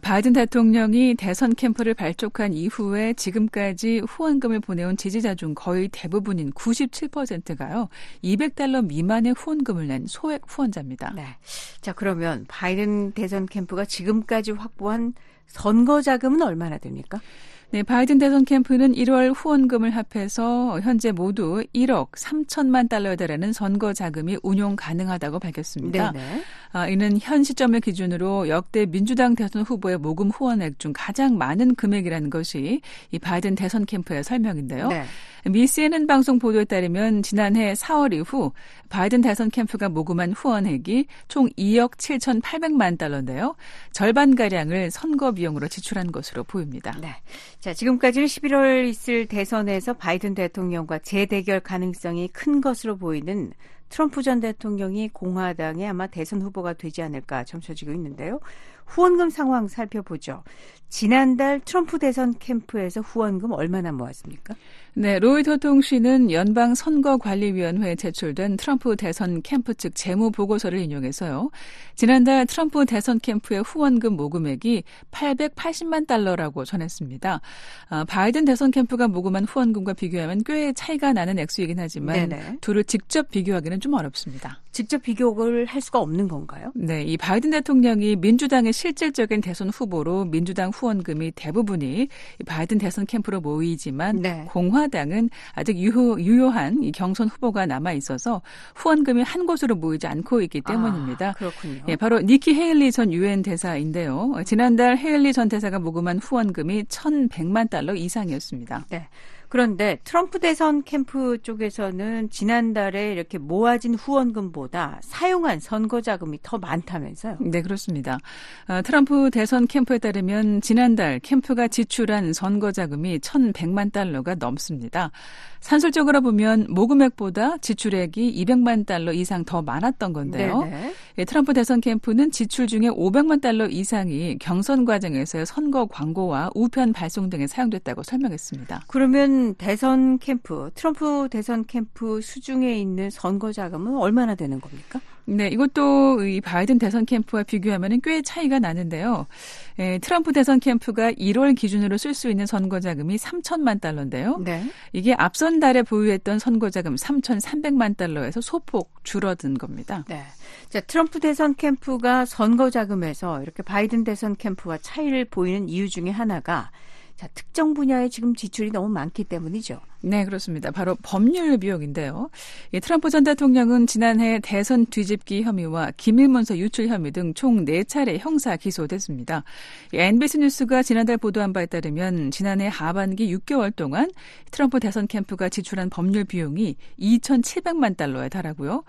바이든 대통령이 대선 캠프를 발족한 이후에 지금까지 후원금을 보내온 지지자 중 거의 대부분인 97%가요, 200달러 미만의 후원금을 낸 소액 후원자입니다. 네. 자, 그러면 바이든 대선 캠프가 지금까지 확보한 선거 자금은 얼마나 됩니까? 네, 바이든 대선 캠프는 1월 후원금을 합해서 현재 모두 1억 3천만 달러에 달하는 선거 자금이 운용 가능하다고 밝혔습니다. 네네. 아, 이는 현 시점을 기준으로 역대 민주당 대선 후보의 모금 후원액 중 가장 많은 금액이라는 것이 이 바이든 대선 캠프의 설명인데요. 네. 미 CNN 방송 보도에 따르면 지난해 4월 이후 바이든 대선 캠프가 모금한 후원액이 총 2억 7,800만 달러인데요. 절반가량을 선거 비용으로 지출한 것으로 보입니다. 네. 자, 지금까지는 11월 있을 대선에서 바이든 대통령과 재대결 가능성이 큰 것으로 보이는 트럼프 전 대통령이 공화당의 아마 대선 후보가 되지 않을까 점쳐지고 있는데요. 후원금 상황 살펴보죠. 지난달 트럼프 대선 캠프에서 후원금 얼마나 모았습니까? 네, 로이터 통신은 연방 선거관리위원회에 제출된 트럼프 대선 캠프 측 재무 보고서를 인용해서요. 지난달 트럼프 대선 캠프의 후원금 모금액이 880만 달러라고 전했습니다. 아, 바이든 대선 캠프가 모금한 후원금과 비교하면 꽤 차이가 나는 액수이긴 하지만 네네. 둘을 직접 비교하기는 좀 어렵습니다. 직접 비교를 할 수가 없는 건가요? 네, 이 바이든 대통령이 민주당의 실질적인 대선 후보로 민주당 후원금이 대부분이 이 바이든 대선 캠프로 모이지만 네. 공화 당은 아직 유효, 유효한 이 경선 후보가 남아 있어서 후원금이 한 곳으로 모이지 않고 있기 때문입니다. 아, 그렇군요. 예, 바로 니키 헤일리 전 유엔 대사인데요. 어, 지난달 헤일리 전 대사가 모금한 후원금이 1,100만 달러 이상이었습니다. 네. 그런데 트럼프 대선 캠프 쪽에서는 지난달에 이렇게 모아진 후원금보다 사용한 선거 자금이 더 많다면서요. 네, 그렇습니다. 어, 트럼프 대선 캠프에 따르면 지난달 캠프가 지출한 선거 자금이 1,100만 달러가 넘습니다. 산술적으로 보면 모금액보다 지출액이 200만 달러 이상 더 많았던 건데요. 네네. 예, 트럼프 대선 캠프는 지출 중에 500만 달러 이상이 경선 과정에서의 선거 광고와 우편 발송 등에 사용됐다고 설명했습니다. 그러면 대선 캠프, 트럼프 대선 캠프 수중에 있는 선거 자금은 얼마나 되는 겁니까? 네, 이것도 이 바이든 대선 캠프와 비교하면 꽤 차이가 나는데요. 예, 트럼프 대선 캠프가 1월 기준으로 쓸 수 있는 선거 자금이 3천만 달러인데요. 네. 이게 앞선 달에 보유했던 선거 자금 3,300만 달러에서 소폭 줄어든 겁니다. 네. 자, 트럼프 대선 캠프가 선거 자금에서 이렇게 바이든 대선 캠프와 차이를 보이는 이유 중에 하나가 자, 특정 분야에 지금 지출이 너무 많기 때문이죠. 네, 그렇습니다. 바로 법률 비용인데요. 이 트럼프 전 대통령은 지난해 대선 뒤집기 혐의와 기밀문서 유출 혐의 등 총 4차례 형사 기소됐습니다. 이 NBC 뉴스가 지난달 보도한 바에 따르면 지난해 하반기 6개월 동안 트럼프 대선 캠프가 지출한 법률 비용이 2,700만 달러에 달하고요.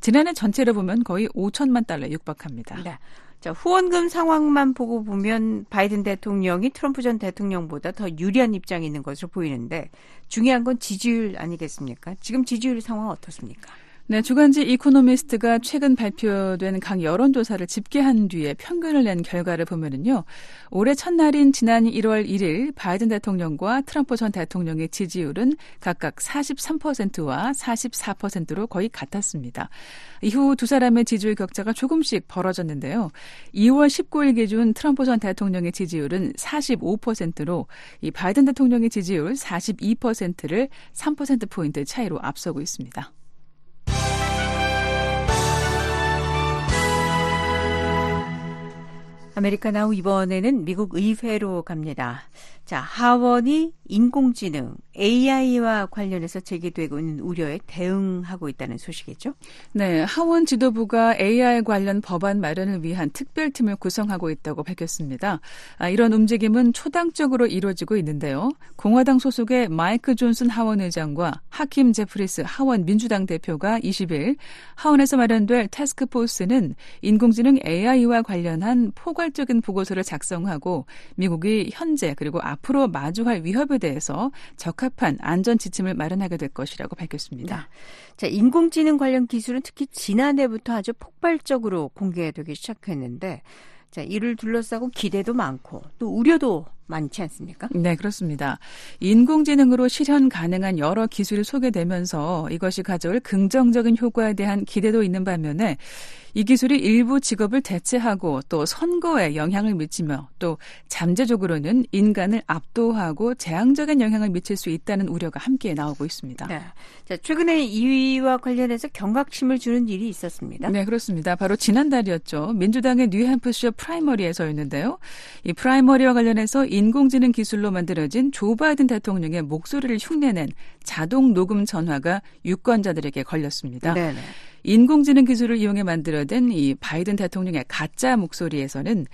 지난해 전체로 보면 거의 5천만 달러에 육박합니다. 네. 자, 후원금 상황만 보고 보면 바이든 대통령이 트럼프 전 대통령보다 더 유리한 입장이 있는 것으로 보이는데 중요한 건 지지율 아니겠습니까? 지금 지지율 상황 어떻습니까? 네, 주간지 이코노미스트가 최근 발표된 각 여론조사를 집계한 뒤에 평균을 낸 결과를 보면은요. 올해 첫날인 지난 1월 1일 바이든 대통령과 트럼프 전 대통령의 지지율은 각각 43%와 44%로 거의 같았습니다. 이후 두 사람의 지지율 격차가 조금씩 벌어졌는데요. 2월 19일 기준 트럼프 전 대통령의 지지율은 45%로 이 바이든 대통령의 지지율 42%를 3%포인트 차이로 앞서고 있습니다. 아메리카 나우 이번에는 미국 의회로 갑니다. 자, 하원이 인공지능 AI와 관련해서 제기되고 있는 우려에 대응하고 있다는 소식이죠. 네, 하원 지도부가 AI 관련 법안 마련을 위한 특별팀을 구성하고 있다고 밝혔습니다. 아, 이런 움직임은 초당적으로 이루어지고 있는데요. 공화당 소속의 마이크 존슨 하원 의장과 하킴 제프리스 하원 민주당 대표가 20일 하원에서 마련될 태스크포스는 인공지능 AI와 관련한 포괄적인 보고서를 작성하고 미국이 현재 그리고 앞 으로 마주할 위협에 대해서 적합한 안전 지침을 마련하게 될 것이라고 밝혔습니다. 자, 인공지능 관련 기술은 특히 지난해부터 아주 폭발적으로 공개되기 시작했는데 자, 이를 둘러싸고 기대도 많고 또 우려도 많지 않습니까? 네, 그렇습니다. 인공지능으로 실현 가능한 여러 기술이 소개되면서 이것이 가져올 긍정적인 효과에 대한 기대도 있는 반면에 이 기술이 일부 직업을 대체하고 또 선거에 영향을 미치며 또 잠재적으로는 인간을 압도하고 재앙적인 영향을 미칠 수 있다는 우려가 함께 나오고 있습니다. 네. 자, 최근에 이와 관련해서 경각심을 주는 일이 있었습니다. 네, 그렇습니다. 바로 지난달이었죠. 민주당의 뉴햄프셔 프라이머리에서였는데요. 이 프라이머리와 관련해서 인공지능 기술로 만들어진 조 바이든 대통령의 목소리를 흉내낸 자동 녹음 전화가 유권자들에게 걸렸습니다. 네네. 인공지능 기술을 이용해 만들어낸 이 바이든 대통령의 가짜 목소리에서는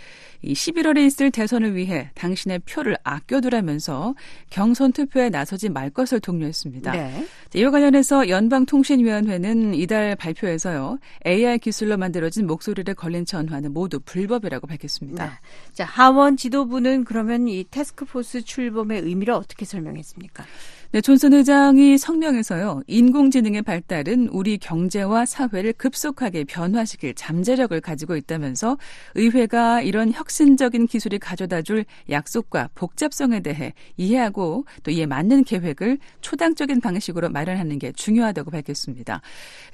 이 11월에 있을 대선을 위해 당신의 표를 아껴두라면서 경선 투표에 나서지 말 것을 독려했습니다. 네. 이와 관련해서 연방통신위원회는 이달 발표에서요 AI 기술로 만들어진 목소리로 걸린 전화는 모두 불법이라고 밝혔습니다. 네. 자, 하원 지도부는 그러면 이 태스크포스 출범의 의미를 어떻게 설명했습니까? 네, 존슨 의장이 성명에서요, 인공지능의 발달은 우리 경제와 사회를 급속하게 변화시킬 잠재력을 가지고 있다면서 의회가 이런 혁신적인 기술이 가져다 줄 약속과 복잡성에 대해 이해하고 또 이에 맞는 계획을 초당적인 방식으로 마련하는 게 중요하다고 밝혔습니다.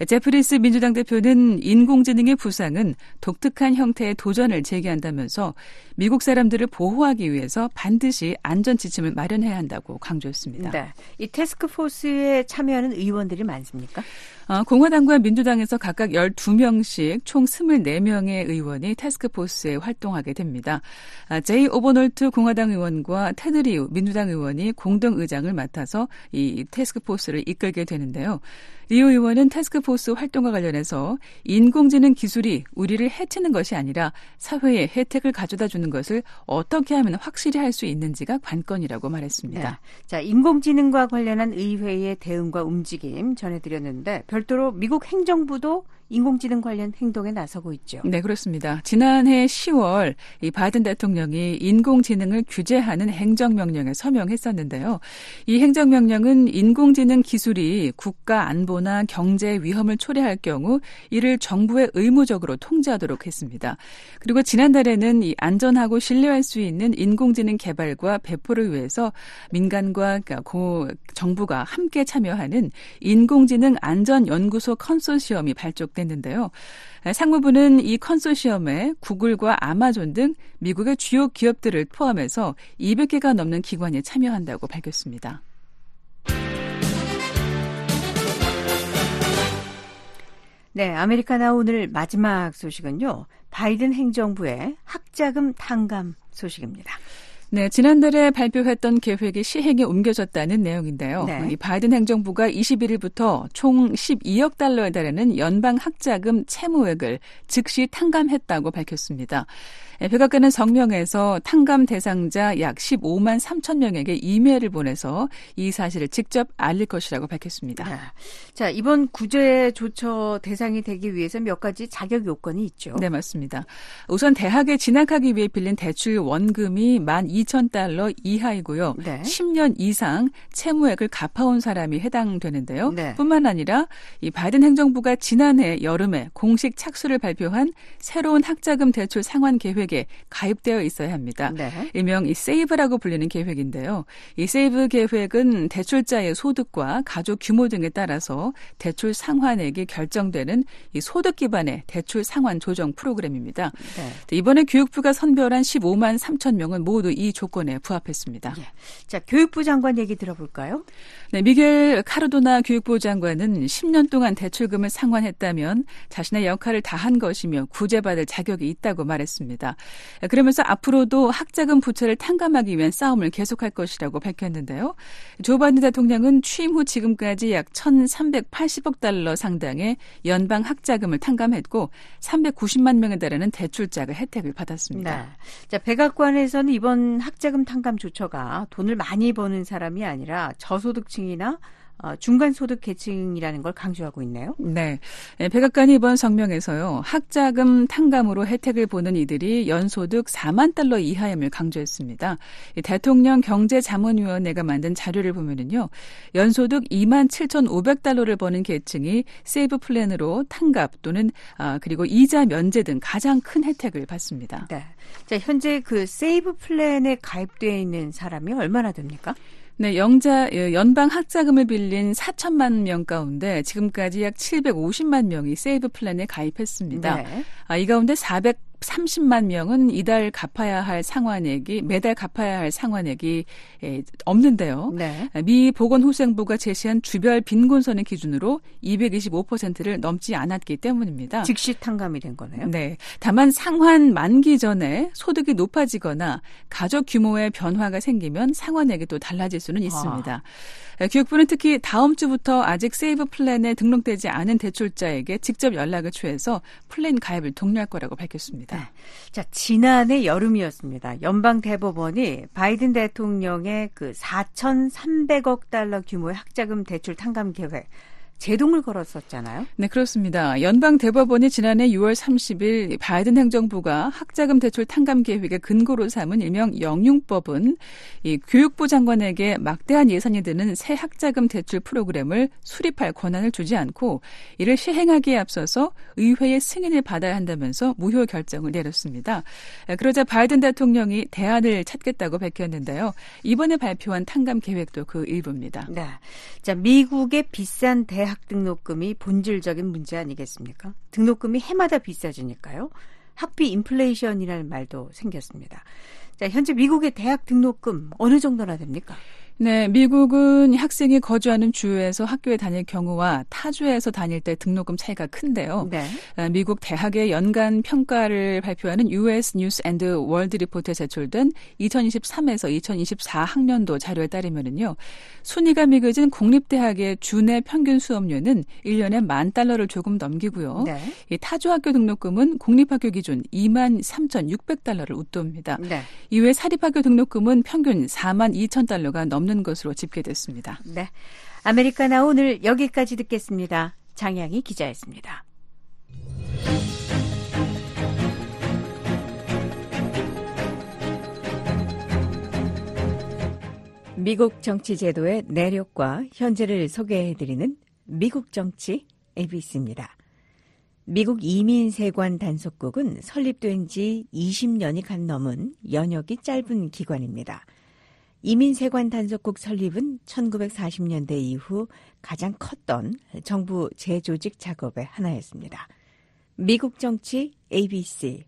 제프리스 민주당 대표는 인공지능의 부상은 독특한 형태의 도전을 제기한다면서 미국 사람들을 보호하기 위해서 반드시 안전 지침을 마련해야 한다고 강조했습니다. 네. 이 태스크포스에 참여하는 의원들이 많습니까? 어, 공화당과 민주당에서 각각 12명씩 총 24명의 의원이 태스크포스에 활동하게 됩니다. 아, 제이 오버놀티 공화당 의원과 테드 리우 민주당 의원이 공동 의장을 맡아서 이 태스크포스를 이끌게 되는데요. 리우 의원은 테스크포스 활동과 관련해서 인공지능 기술이 우리를 해치는 것이 아니라 사회에 혜택을 가져다 주는 것을 어떻게 하면 확실히 할 수 있는지가 관건이라고 말했습니다. 네. 자, 인공지능과 관련한 의회의 대응과 움직임 전해드렸는데 별도로 미국 행정부도 인공지능 관련 행동에 나서고 있죠. 네, 그렇습니다. 지난해 10월 이 바이든 대통령이 인공지능을 규제하는 행정명령에 서명했었는데요. 이 행정명령은 인공지능 기술이 국가 안보나 경제 위험을 초래할 경우 이를 정부에 의무적으로 통제하도록 했습니다. 그리고 지난달에는 이 안전하고 신뢰할 수 있는 인공지능 개발과 배포를 위해서 민간과 그러니까 고 정부가 함께 참여하는 인공지능 안전연구소 컨소시엄이 발족 됐는데요. 상무부는 이 컨소시엄에 구글과 아마존 등 미국의 주요 기업들을 포함해서 200개가 넘는 기관이 참여한다고 밝혔습니다. 네, 아메리카나 오늘 마지막 소식은요. 바이든 행정부의 학자금 탕감 소식입니다. 네, 지난달에 발표했던 계획이 시행에 옮겨졌다는 내용인데요. 네. 이 바이든 행정부가 21일부터 총 12억 달러에 달하는 연방 학자금 채무액을 즉시 탕감했다고 밝혔습니다. 예, 백악관은 성명에서 탕감 대상자 약 15만 3천 명에게 이메일을 보내서 이 사실을 직접 알릴 것이라고 밝혔습니다. 네. 자, 이번 구제 조처 대상이 되기 위해서 몇 가지 자격 요건이 있죠. 네, 맞습니다. 우선 대학에 진학하기 위해 빌린 대출 원금이 12,000달러 이하이고요. 네. 10년 이상 채무액을 갚아온 사람이 해당되는데요. 네. 뿐만 아니라 이 바이든 행정부가 지난해 여름에 공식 착수를 발표한 새로운 학자금 대출 상환 계획 에 가입되어 있어야 합니다. 네. 일명 이 세이브라고 불리는 계획인데요. 이 세이브 계획은 대출자의 소득과 가족 규모 등에 따라서 대출 상환액이 결정되는 이 소득 기반의 대출 상환 조정 프로그램입니다. 네. 이번에 교육부가 선별한 15만 3천 명은 모두 이 조건에 부합했습니다. 예. 자, 교육부 장관 얘기 들어볼까요? 네, 미겔 카르도나 교육부 장관은 10년 동안 대출금을 상환했다면 자신의 역할을 다한 것이며 구제받을 자격이 있다고 말했습니다. 그러면서 앞으로도 학자금 부채를 탕감하기 위한 싸움을 계속할 것이라고 밝혔는데요. 조 바이든 대통령은 취임 후 지금까지 약 1,380억 달러 상당의 연방 학자금을 탕감했고 390만 명에 달하는 대출자가 혜택을 받았습니다. 네. 자, 백악관에서는 이번 학자금 탕감 조처가 돈을 많이 버는 사람이 아니라 저소득층이나 어, 중간소득 계층이라는 걸 강조하고 있네요. 네. 네, 백악관이 이번 성명에서요. 학자금 탕감으로 혜택을 보는 이들이 연소득 4만 달러 이하임을 강조했습니다. 이 대통령 경제자문위원회가 만든 자료를 보면은요. 연소득 2만 7,500달러를 버는 계층이 SAVE 플랜으로 탕감 또는 아, 그리고 이자 면제 등 가장 큰 혜택을 받습니다. 네. 자, 현재 그 SAVE 플랜에 가입되어 있는 사람이 얼마나 됩니까? 네, 영자 연방 학자금을 빌린 4천만 명 가운데 지금까지 약 750만 명이 SAVE 플랜에 가입했습니다. 네. 아, 이 가운데 430만 명은 이달 갚아야 할 상환액이 매달 갚아야 할 상환액이 에, 없는데요. 네. 미 보건후생부가 제시한 주별 빈곤선의 기준으로 225%를 넘지 않았기 때문입니다. 즉시 탕감이 된 거네요. 네. 다만 상환 만기 전에 소득이 높아지거나 가족 규모의 변화가 생기면 상환액이 또 달라질 수는 있습니다. 아. 교육부는 특히 다음 주부터 아직 세이브 플랜에 등록되지 않은 대출자에게 직접 연락을 취해서 플랜 가입을 독려할 거라고 밝혔습니다. 네. 자, 지난해 여름이었습니다. 연방 대법원이 바이든 대통령의 그 4,300억 달러 규모의 학자금 대출 탕감 계획 제동을 걸었었잖아요. 네, 그렇습니다. 연방 대법원이 지난해 6월 30일 바이든 행정부가 학자금 대출 탕감 계획의 근거로 삼은 일명 영융법은 이 교육부 장관에게 막대한 예산이 드는 새 학자금 대출 프로그램을 수립할 권한을 주지 않고 이를 시행하기에 앞서서 의회의 승인을 받아야 한다면서 무효 결정을 내렸습니다. 그러자 바이든 대통령이 대안을 찾겠다고 밝혔는데요. 이번에 발표한 탕감 계획도 그 일부입니다. 네. 자, 미국의 비싼 대학 등록금이 본질적인 문제 아니겠습니까? 등록금이 해마다 비싸지니까요. 학비 인플레이션이라는 말도 생겼습니다. 자, 현재 미국의 대학 등록금 어느 정도나 됩니까? 네, 미국은 학생이 거주하는 주에서 학교에 다닐 경우와 타주에서 다닐 때 등록금 차이가 큰데요. 네. 아, 미국 대학의 연간 평가를 발표하는 US 뉴스 앤드 월드 리포트에 제출된 2023에서 2024 학년도 자료에 따르면은요. 순위가 매겨진 공립대학의 주내 평균 수업료는 1년에 만 달러를 조금 넘기고요. 네. 이 타주 학교 등록금은 공립학교 기준 2만 3,600달러를 웃돕니다. 네. 이외 사립학교 등록금은 평균 4만 2천 달러가 넘는 것으로 집계됐습니다. 네. 아메리카나 오늘 여기까지 듣겠습니다. 장양희 기자였습니다. 미국 정치 제도의 내력과 현재를 소개해드리는 미국 정치 ABC입니다. 미국 이민세관 단속국은 설립된 지 20년이 간 넘은 연역이 짧은 기관입니다. 이민세관 단속국 설립은 1940년대 이후 가장 컸던 정부 재조직 작업의 하나였습니다. 미국 정치 ABC.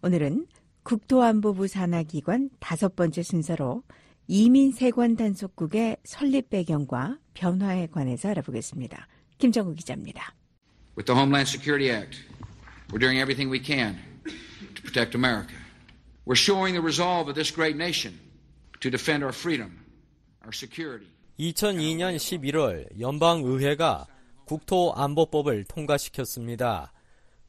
오늘은 국토안보부 산하기관 다섯 번째 순서로 이민세관 단속국의 설립 배경과 변화에 관해서 알아보겠습니다. 김정우 기자입니다. With the Homeland Security Act, we're doing everything we can to protect America. We're showing the resolve of this great nation to defend our freedom, our security. 2002년 11월 연방의회가 국토안보법을 통과시켰습니다.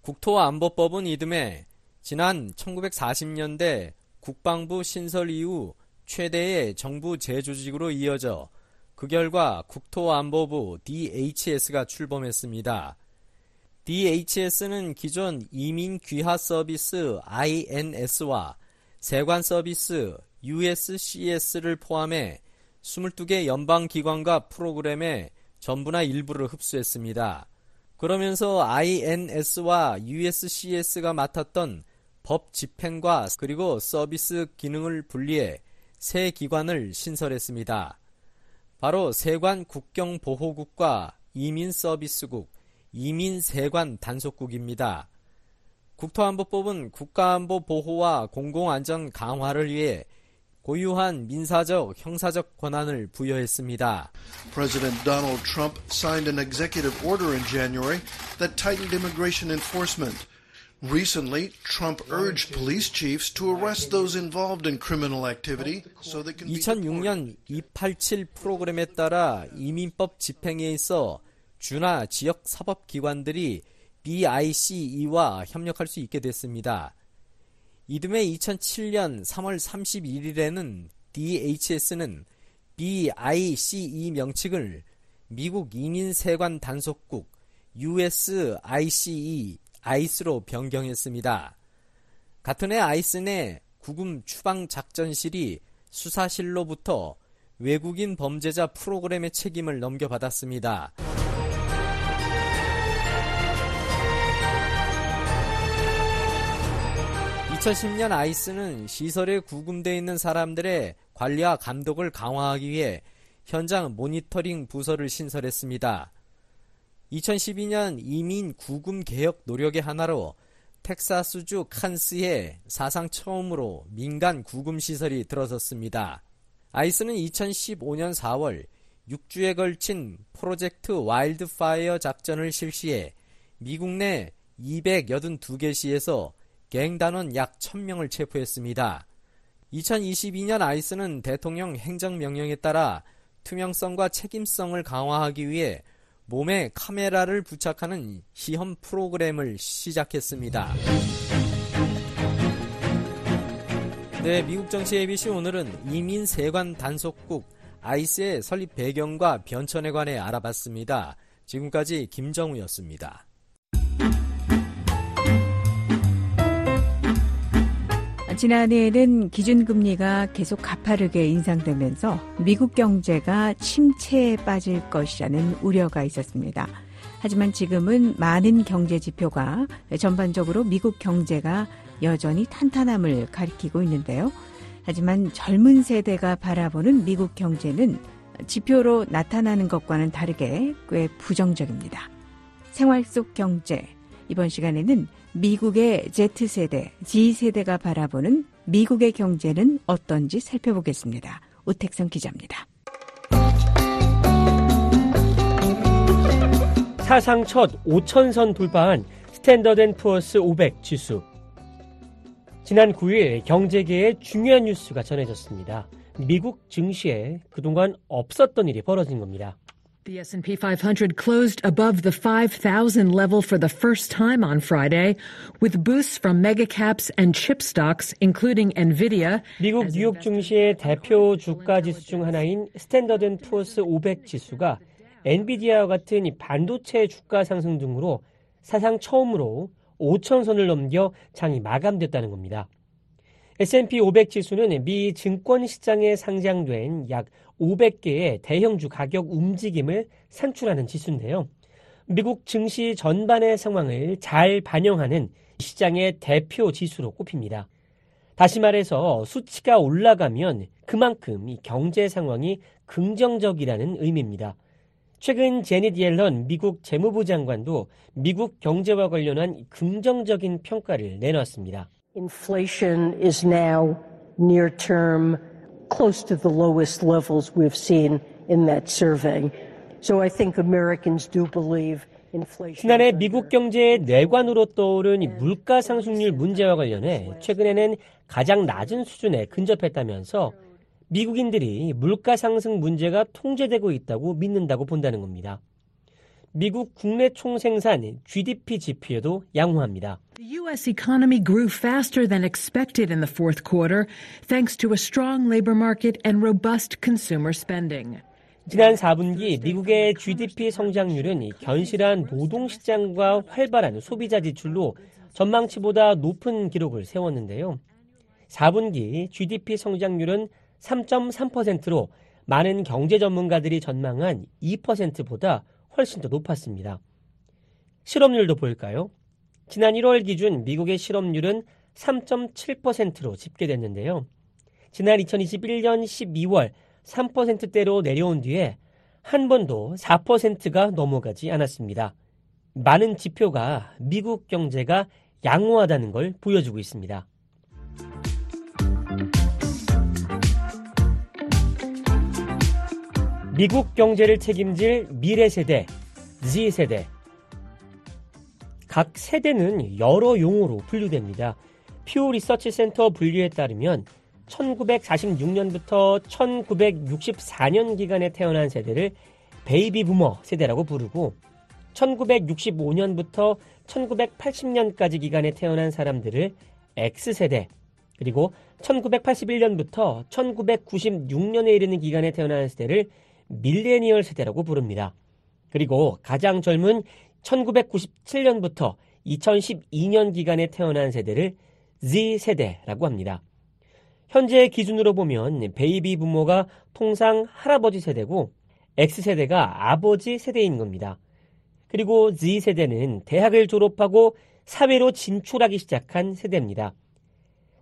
국토안보법은 이듬해 지난 1940년대 국방부 신설 이후 최대의 정부 재조직으로 이어져 그 결과 국토안보부 DHS가 출범했습니다. DHS는 기존 이민 귀화 서비스 INS와 세관 서비스 USCS를 포함해 22개 연방기관과 프로그램의 전부나 일부를 흡수했습니다. 그러면서 INS와 USCS가 맡았던 법 집행과 그리고 서비스 기능을 분리해 새 기관을 신설했습니다. 바로 세관 국경보호국과 이민서비스국, 이민세관 단속국입니다. 국토안보법은 국가안보 보호와 공공안전 강화를 위해 고유한 민사적, 형사적 권한을 부여했습니다. President Donald Trump signed an executive order in January that tightened immigration enforcement. Recently, Trump urged police chiefs to arrest those involved in criminal activity so they can be 2006년 287 프로그램에 따라 이민법 집행에 있어 주나 지역 사법 기관들이 BICE와 협력할 수 있게 됐습니다. 이듬해 2007년 3월 31일에는 DHS는 BICE 명칭을 미국 이민세관 단속국 USICE 아이스로 변경했습니다. 같은 해 아이스 내 구금 추방 작전실이 수사실로부터 외국인 범죄자 프로그램의 책임을 넘겨받았습니다. 2010년 아이스는 시설에 구금되어 있는 사람들의 관리와 감독을 강화하기 위해 현장 모니터링 부서를 신설했습니다. 2012년 이민 구금 개혁 노력의 하나로 텍사스주 칸스에 사상 처음으로 민간 구금 시설이 들어섰습니다. 아이스는 2015년 4월 6주에 걸친 프로젝트 와일드파이어 작전을 실시해 미국 내 282개 시에서 갱단원 약 1000명을 체포했습니다. 2022년 아이스는 대통령 행정명령에 따라 투명성과 책임성을 강화하기 위해 몸에 카메라를 부착하는 시험 프로그램을 시작했습니다. 네, 미국 정치 ABC 오늘은 이민 세관 단속국 아이스의 설립 배경과 변천에 관해 알아봤습니다. 지금까지 김정우였습니다. 지난해에는 기준금리가 계속 가파르게 인상되면서 미국 경제가 침체에 빠질 것이라는 우려가 있었습니다. 하지만 지금은 많은 경제 지표가 전반적으로 미국 경제가 여전히 탄탄함을 가리키고 있는데요. 하지만 젊은 세대가 바라보는 미국 경제는 지표로 나타나는 것과는 다르게 꽤 부정적입니다. 생활 속 경제. 이번 시간에는 미국의 Z세대, G세대가 바라보는 미국의 경제는 어떤지 살펴보겠습니다. 우택성 기자입니다. 사상 첫 5천선 돌파한 스탠더드 앤 푸어스 500 지수. 지난 9일 경제계의 중요한 뉴스가 전해졌습니다. 미국 증시에 그동안 없었던 일이 벌어진 겁니다. The S&P 500 closed above the 5,000 level for the first time on Friday, with boosts from mega caps and chip stocks, including Nvidia. 미국 뉴욕 증시의 대표 주가 지수 중 하나인 스탠더드 앤 푸어스 500 지수가 엔비디아와 같은 이 반도체 주가 상승 등으로 사상 처음으로 5천선을 넘겨 장이 마감됐다는 겁니다. S&P 500 지수는 미 증권 시장에 상장된 약 500개의 대형주 가격 움직임을 산출하는 지수인데요. 미국 증시 전반의 상황을 잘 반영하는 시장의 대표 지수로 꼽힙니다. 다시 말해서 수치가 올라가면 그만큼 이 경제 상황이 긍정적이라는 의미입니다. 최근 제닛 옐런 미국 재무부 장관도 미국 경제와 관련한 긍정적인 평가를 내놨습니다. Inflation is now near term close to the lowest levels we've seen in that survey. So I think Americans do believe inflation. 지난해 미국 경제의 뇌관으로 떠오른 물가 상승률 문제와 관련해 최근에는 가장 낮은 수준에 근접했다면서 미국인들이 물가 상승 문제가 통제되고 있다고 믿는다고 본다는 겁니다. 미국 국내 총생산 GDP 지표에도 양호합니다. The U.S. economy grew faster than expected in the fourth quarter, thanks to a strong labor market and robust consumer spending. 지난 4분기 미국의 GDP 성장률은 견실한 노동시장과 활발한 소비자 지출로 전망치보다 높은 기록을 세웠는데요. 4분기 GDP 성장률은 3.3%로 많은 경제 전문가들이 전망한 2%보다 훨씬 더 높았습니다. 실업률도 볼까요? 지난 1월 기준 미국의 실업률은 3.7%로 집계됐는데요. 지난 2021년 12월 3%대로 내려온 뒤에 한 번도 4%가 넘어가지 않았습니다. 많은 지표가 미국 경제가 양호하다는 걸 보여주고 있습니다. 미국 경제를 책임질 미래 세대, Z세대. 각 세대는 여러 용어로 분류됩니다. 퓨 리서치 센터 분류에 따르면 1946년부터 1964년 기간에 태어난 세대를 베이비 부머 세대라고 부르고 1965년부터 1980년까지 기간에 태어난 사람들을 X세대 그리고 1981년부터 1996년에 이르는 기간에 태어난 세대를 밀레니얼 세대라고 부릅니다. 그리고 가장 젊은 1997년부터 2012년 기간에 태어난 세대를 Z세대라고 합니다. 현재 기준으로 보면 베이비 부머가 통상 할아버지 세대고 X세대가 아버지 세대인 겁니다. 그리고 Z세대는 대학을 졸업하고 사회로 진출하기 시작한 세대입니다.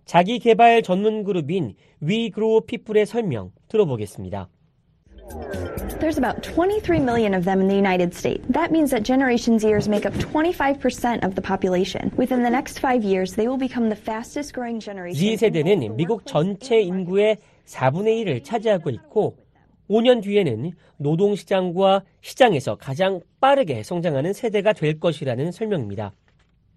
자기 개발 전문 그룹인 Grow People의 설명 들어보겠습니다. There's about 23 million of them in the United States. That means that Generation Zers make up 25% of the population. Within the next five years, they will become the fastest growing generation. Z세대는 미국 전체 인구의 4분의 1을 차지하고 있고 5년 뒤에는 노동시장과 시장에서 가장 빠르게 성장하는 세대가 될 것이라는 설명입니다.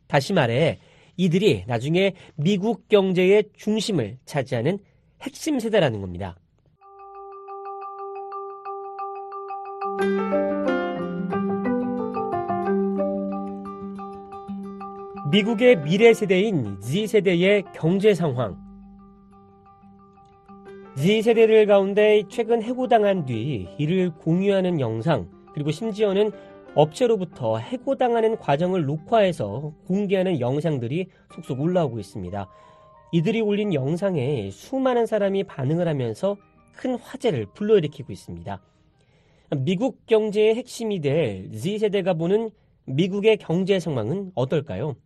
다시 말해 이들이 나중에 미국 경제의 중심을 차지하는 핵심 세대라는 겁니다. 미국의 미래 세대인 Z세대의 경제 상황. Z세대들 가운데 최근 해고당한 뒤 이를 공유하는 영상, 그리고 심지어는 업체로부터 해고당하는 과정을 녹화해서 공개하는 영상들이 속속 올라오고 있습니다. 이들이 올린 영상에 수많은 사람이 반응을 하면서 큰 화제를 불러일으키고 있습니다. 미국 경제의 핵심이 될 Z세대가 보는 미국의 경제 상황은 어떨까요?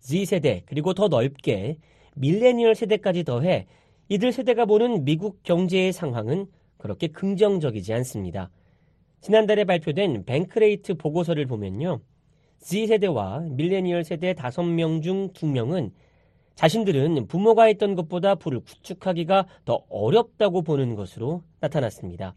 Z세대, 그리고 더 넓게 밀레니얼 세대까지 더해 이들 세대가 보는 미국 경제의 상황은 그렇게 긍정적이지 않습니다. 지난달에 발표된 뱅크레이트 보고서를 보면요. Z세대와 밀레니얼 세대 5명 중 2명은 자신들은 부모가 했던 것보다 부를 구축하기가 더 어렵다고 보는 것으로 나타났습니다.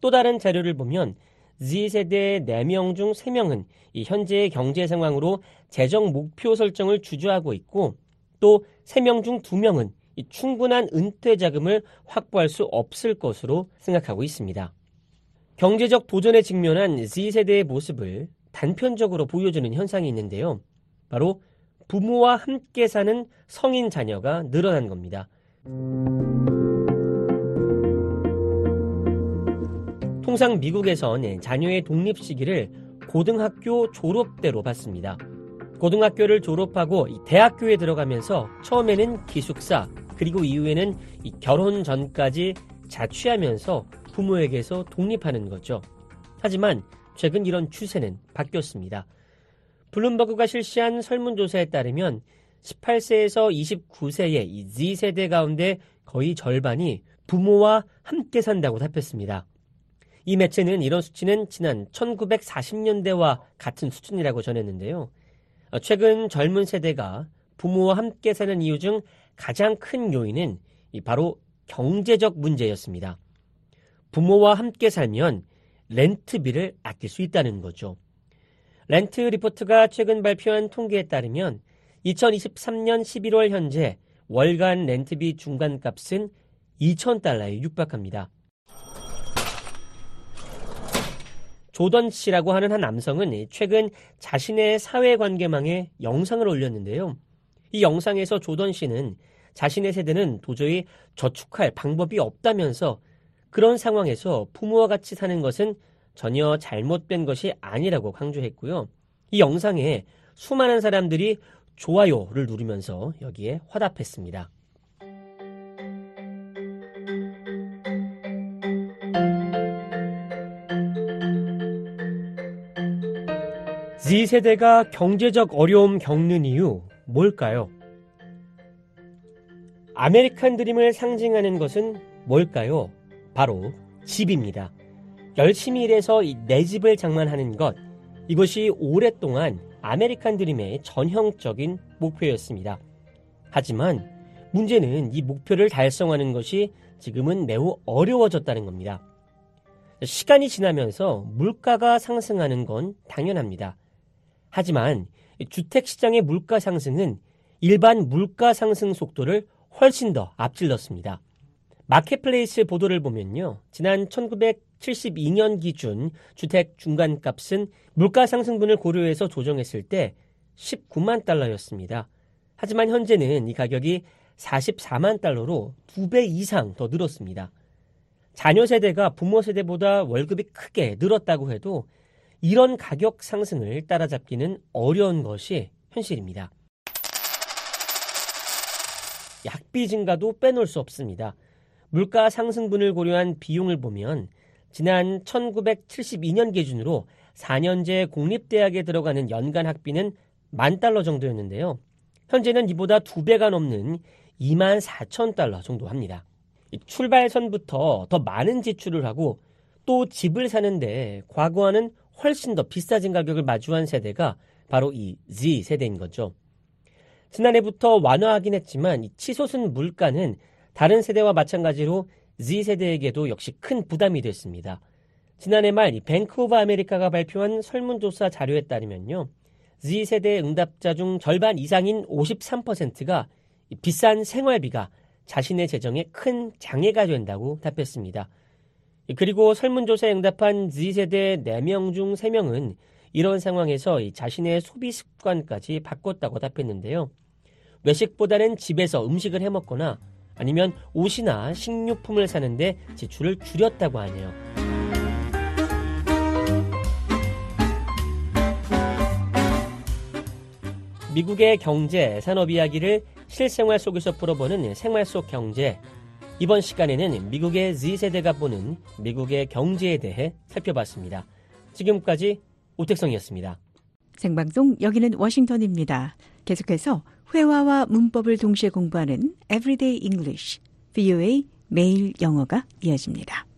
또 다른 자료를 보면 Z세대 4명 중 3명은 이 현재의 경제 상황으로 재정 목표 설정을 주저하고 있고 또 3명 중 2명은 이 충분한 은퇴 자금을 확보할 수 없을 것으로 생각하고 있습니다. 경제적 도전에 직면한 Z세대의 모습을 단편적으로 보여주는 현상이 있는데요. 바로 부모와 함께 사는 성인 자녀가 늘어난 겁니다. 통상 미국에선 자녀의 독립 시기를 고등학교 졸업 때로 봤습니다. 고등학교를 졸업하고 대학교에 들어가면서 처음에는 기숙사 그리고 이후에는 결혼 전까지 자취하면서 부모에게서 독립하는 거죠. 하지만 최근 이런 추세는 바뀌었습니다. 블룸버그가 실시한 설문조사에 따르면 18세에서 29세의 이 Z세대 가운데 거의 절반이 부모와 함께 산다고 답했습니다. 이 매체는 이런 수치는 지난 1940년대와 같은 수준이라고 전했는데요. 어, 최근 젊은 세대가 부모와 함께 사는 이유 중 가장 큰 요인은 바로 경제적 문제였습니다. 부모와 함께 살면 렌트비를 아낄 수 있다는 거죠. 렌트 리포트가 최근 발표한 통계에 따르면 2023년 11월 현재 월간 렌트비 중간값은 2,000달러에 육박합니다. 조던 씨라고 하는 한 남성은 최근 자신의 사회관계망에 영상을 올렸는데요. 이 영상에서 조던 씨는 자신의 세대는 도저히 저축할 방법이 없다면서 그런 상황에서 부모와 같이 사는 것은 전혀 잘못된 것이 아니라고 강조했고요. 이 영상에 수많은 사람들이 좋아요를 누르면서 여기에 화답했습니다. Z세대가 경제적 어려움 겪는 이유 뭘까요? 아메리칸 드림을 상징하는 것은 뭘까요? 바로 집입니다. 열심히 일해서 내 집을 장만하는 것, 이것이 오랫동안 아메리칸 드림의 전형적인 목표였습니다. 하지만 문제는 이 목표를 달성하는 것이 지금은 매우 어려워졌다는 겁니다. 시간이 지나면서 물가가 상승하는 건 당연합니다. 하지만 주택 시장의 물가 상승은 일반 물가 상승 속도를 훨씬 더 앞질렀습니다. 마켓플레이스 보도를 보면요. 지난 1972년 기준 주택 중간값은 물가 상승분을 고려해서 조정했을 때 19만 달러였습니다. 하지만 현재는 이 가격이 44만 달러로 2배 이상 더 늘었습니다. 자녀 세대가 부모 세대보다 월급이 크게 늘었다고 해도 이런 가격 상승을 따라잡기는 어려운 것이 현실입니다. 약비 증가도 빼놓을 수 없습니다. 물가 상승분을 고려한 비용을 보면 지난 1972년 기준으로 4년제 공립대학에 들어가는 연간 학비는 만 달러 정도였는데요. 현재는 이보다 두 배가 넘는 2만 4천 달러 정도 합니다. 출발선부터 더 많은 지출을 하고 또 집을 사는데 과거와는 훨씬 더 비싸진 가격을 마주한 세대가 바로 이 Z 세대인 거죠. 지난해부터 완화하긴 했지만 치솟은 물가는 다른 세대와 마찬가지로 Z 세대에게도 역시 큰 부담이 됐습니다. 지난해 말 뱅크 오브 아메리카가 발표한 설문조사 자료에 따르면요. Z 세대 응답자 중 절반 이상인 53%가 비싼 생활비가 자신의 재정에 큰 장애가 된다고 답했습니다. 그리고 설문조사에 응답한 Z세대 4명 중 3명은 이런 상황에서 자신의 소비 습관까지 바꿨다고 답했는데요. 외식보다는 집에서 음식을 해 먹거나 아니면 옷이나 식료품을 사는데 지출을 줄였다고 하네요. 미국의 경제, 산업 이야기를 실생활 속에서 풀어보는 생활 속 경제. 이번 시간에는 미국의 Z세대가 보는 미국의 경제에 대해 살펴봤습니다. 지금까지 오택성이었습니다. 생방송 여기는 워싱턴입니다. 계속해서 회화와 문법을 동시에 공부하는 Everyday English, VOA 매일 영어가 이어집니다.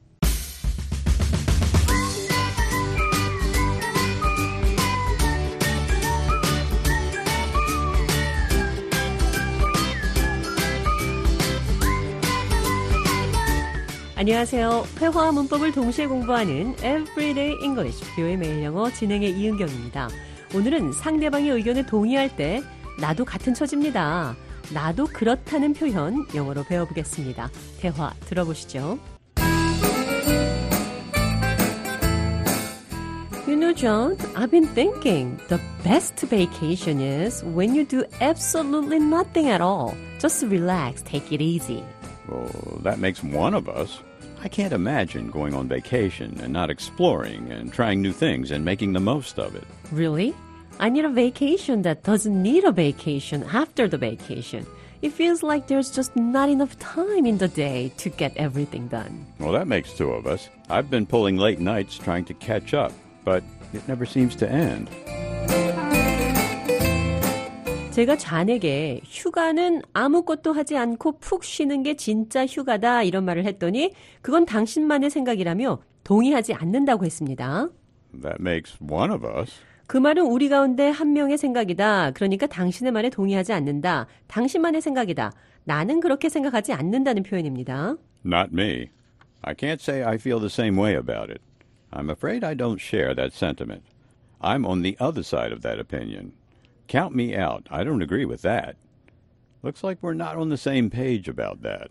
안녕하세요. 회화와 문법을 동시에 공부하는 Everyday English 뷰의 매일 영어 진행의 이은경입니다. 오늘은 상대방의 의견에 동의할 때 나도 같은 처지입니다. 나도 그렇다는 표현 영어로 배워보겠습니다. 대화 들어보시죠. You know, John, I've been thinking the best vacation is when you do absolutely nothing at all. Just relax, take it easy. Well, that makes one of us. I can't imagine going on vacation and not exploring and trying new things and making the most of it. Really? I need a vacation that doesn't need a vacation after the vacation. It feels like there's just not enough time in the day to get everything done. Well, that makes two of us. I've been pulling late nights trying to catch up, but it never seems to end. 제가 잔에게 휴가는 아무것도 하지 않고 푹 쉬는 게 진짜 휴가다 이런 말을 했더니 그건 당신만의 생각이라며 동의하지 않는다고 했습니다. That makes one of us. 그 말은 우리 가운데 한 명의 생각이다. 그러니까 당신의 말에 동의하지 않는다. 당신만의 생각이다. 나는 그렇게 생각하지 않는다는 표현입니다. Not me. I can't say I feel the same way about it. I'm afraid I don't share that sentiment. I'm on the other side of that opinion. Count me out. I don't agree with that. Looks like we're not on the same page about that.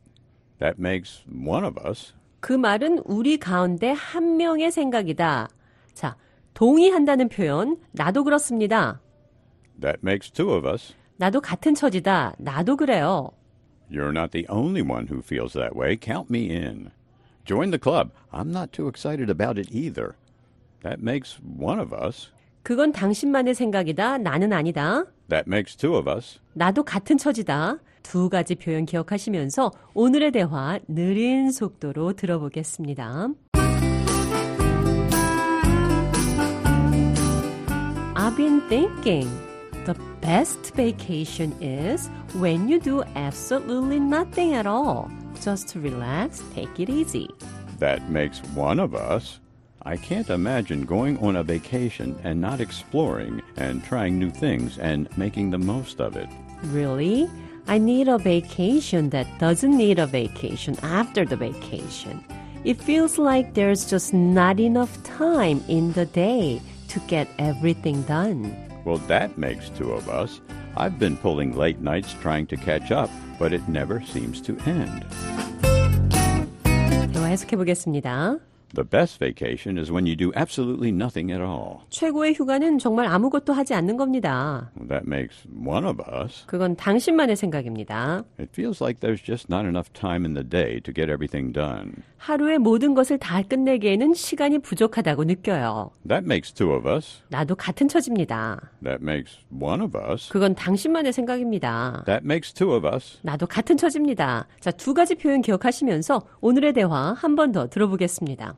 That makes one of us. 그 말은 우리 가운데 한 명의 생각이다. 자, 동의한다는 표현, 나도 그렇습니다. That makes two of us. 나도 같은 처지다. 나도 그래요. You're not the only one who feels that way. Count me in. Join the club. I'm not too excited about it either. That makes one of us. 그건 당신만의 생각이다. 나는 아니다. That makes two of us. 나도 같은 처지다. 두 가지 표현 기억하시면서 오늘의 대화 느린 속도로 들어보겠습니다. I've been thinking. The best vacation is when you do absolutely nothing at all. Just relax, take it easy. That makes one of us. I can't imagine going on a vacation and not exploring and trying new things and making the most of it. Really? I need a vacation that doesn't need a vacation after the vacation. It feels like there's just not enough time in the day to get everything done. Well, that makes two of us. I've been pulling late nights trying to catch up, but it never seems to end. 대화 해석해 보겠습니다. The best vacation is when you do absolutely nothing at all. 최고의 휴가는 정말 아무것도 하지 않는 겁니다. That makes one of us. 그건 당신만의 생각입니다. It feels like there's just not enough time in the day to get everything done. 하루에 모든 것을 다 끝내기에는 시간이 부족하다고 느껴요. That makes two of us. 나도 같은 처지입니다. That makes one of us. 그건 당신만의 생각입니다. That makes two of us. 나도 같은 처지입니다. 자, 두 가지 표현 기억하시면서 오늘의 대화 한 번 더 들어보겠습니다.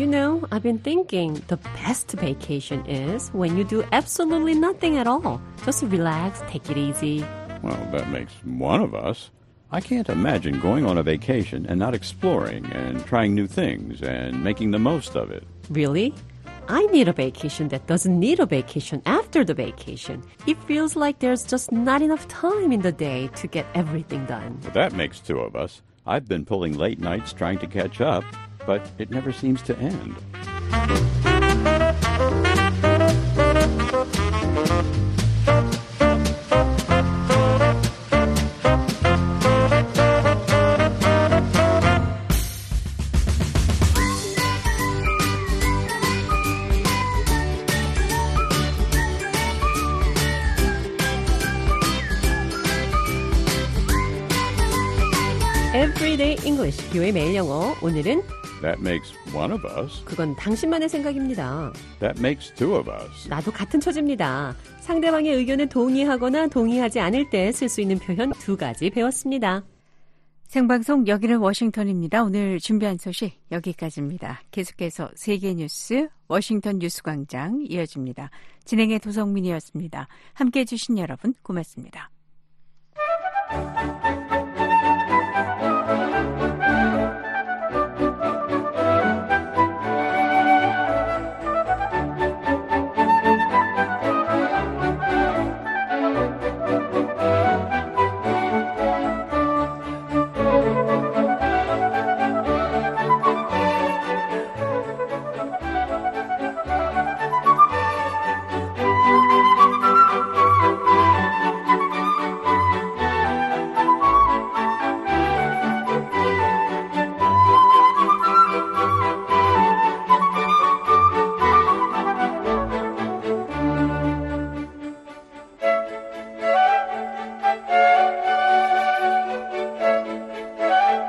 You know, I've been thinking the best vacation is when you do absolutely nothing at all. Just relax, take it easy. Well, that makes one of us. I can't imagine going on a vacation and not exploring and trying new things and making the most of it. Really? I need a vacation that doesn't need a vacation after the vacation. It feels like there's just not enough time in the day to get everything done. But that makes two of us. I've been pulling late nights trying to catch up, but it never seems to end. 뷰의 매일 영어. 오늘은 That makes one of us. 그건 당신만의 생각입니다. That makes two of us. 나도 같은 처지입니다. 상대방의 의견에 동의하거나 동의하지 않을 때 쓸 수 있는 표현 두 가지 배웠습니다. 생방송 여기는 워싱턴입니다. 오늘 준비한 소식 여기까지입니다. 계속해서 세계 뉴스 워싱턴 뉴스 광장 이어집니다. 진행의 도성민이었습니다. 함께 해 주신 여러분 고맙습니다.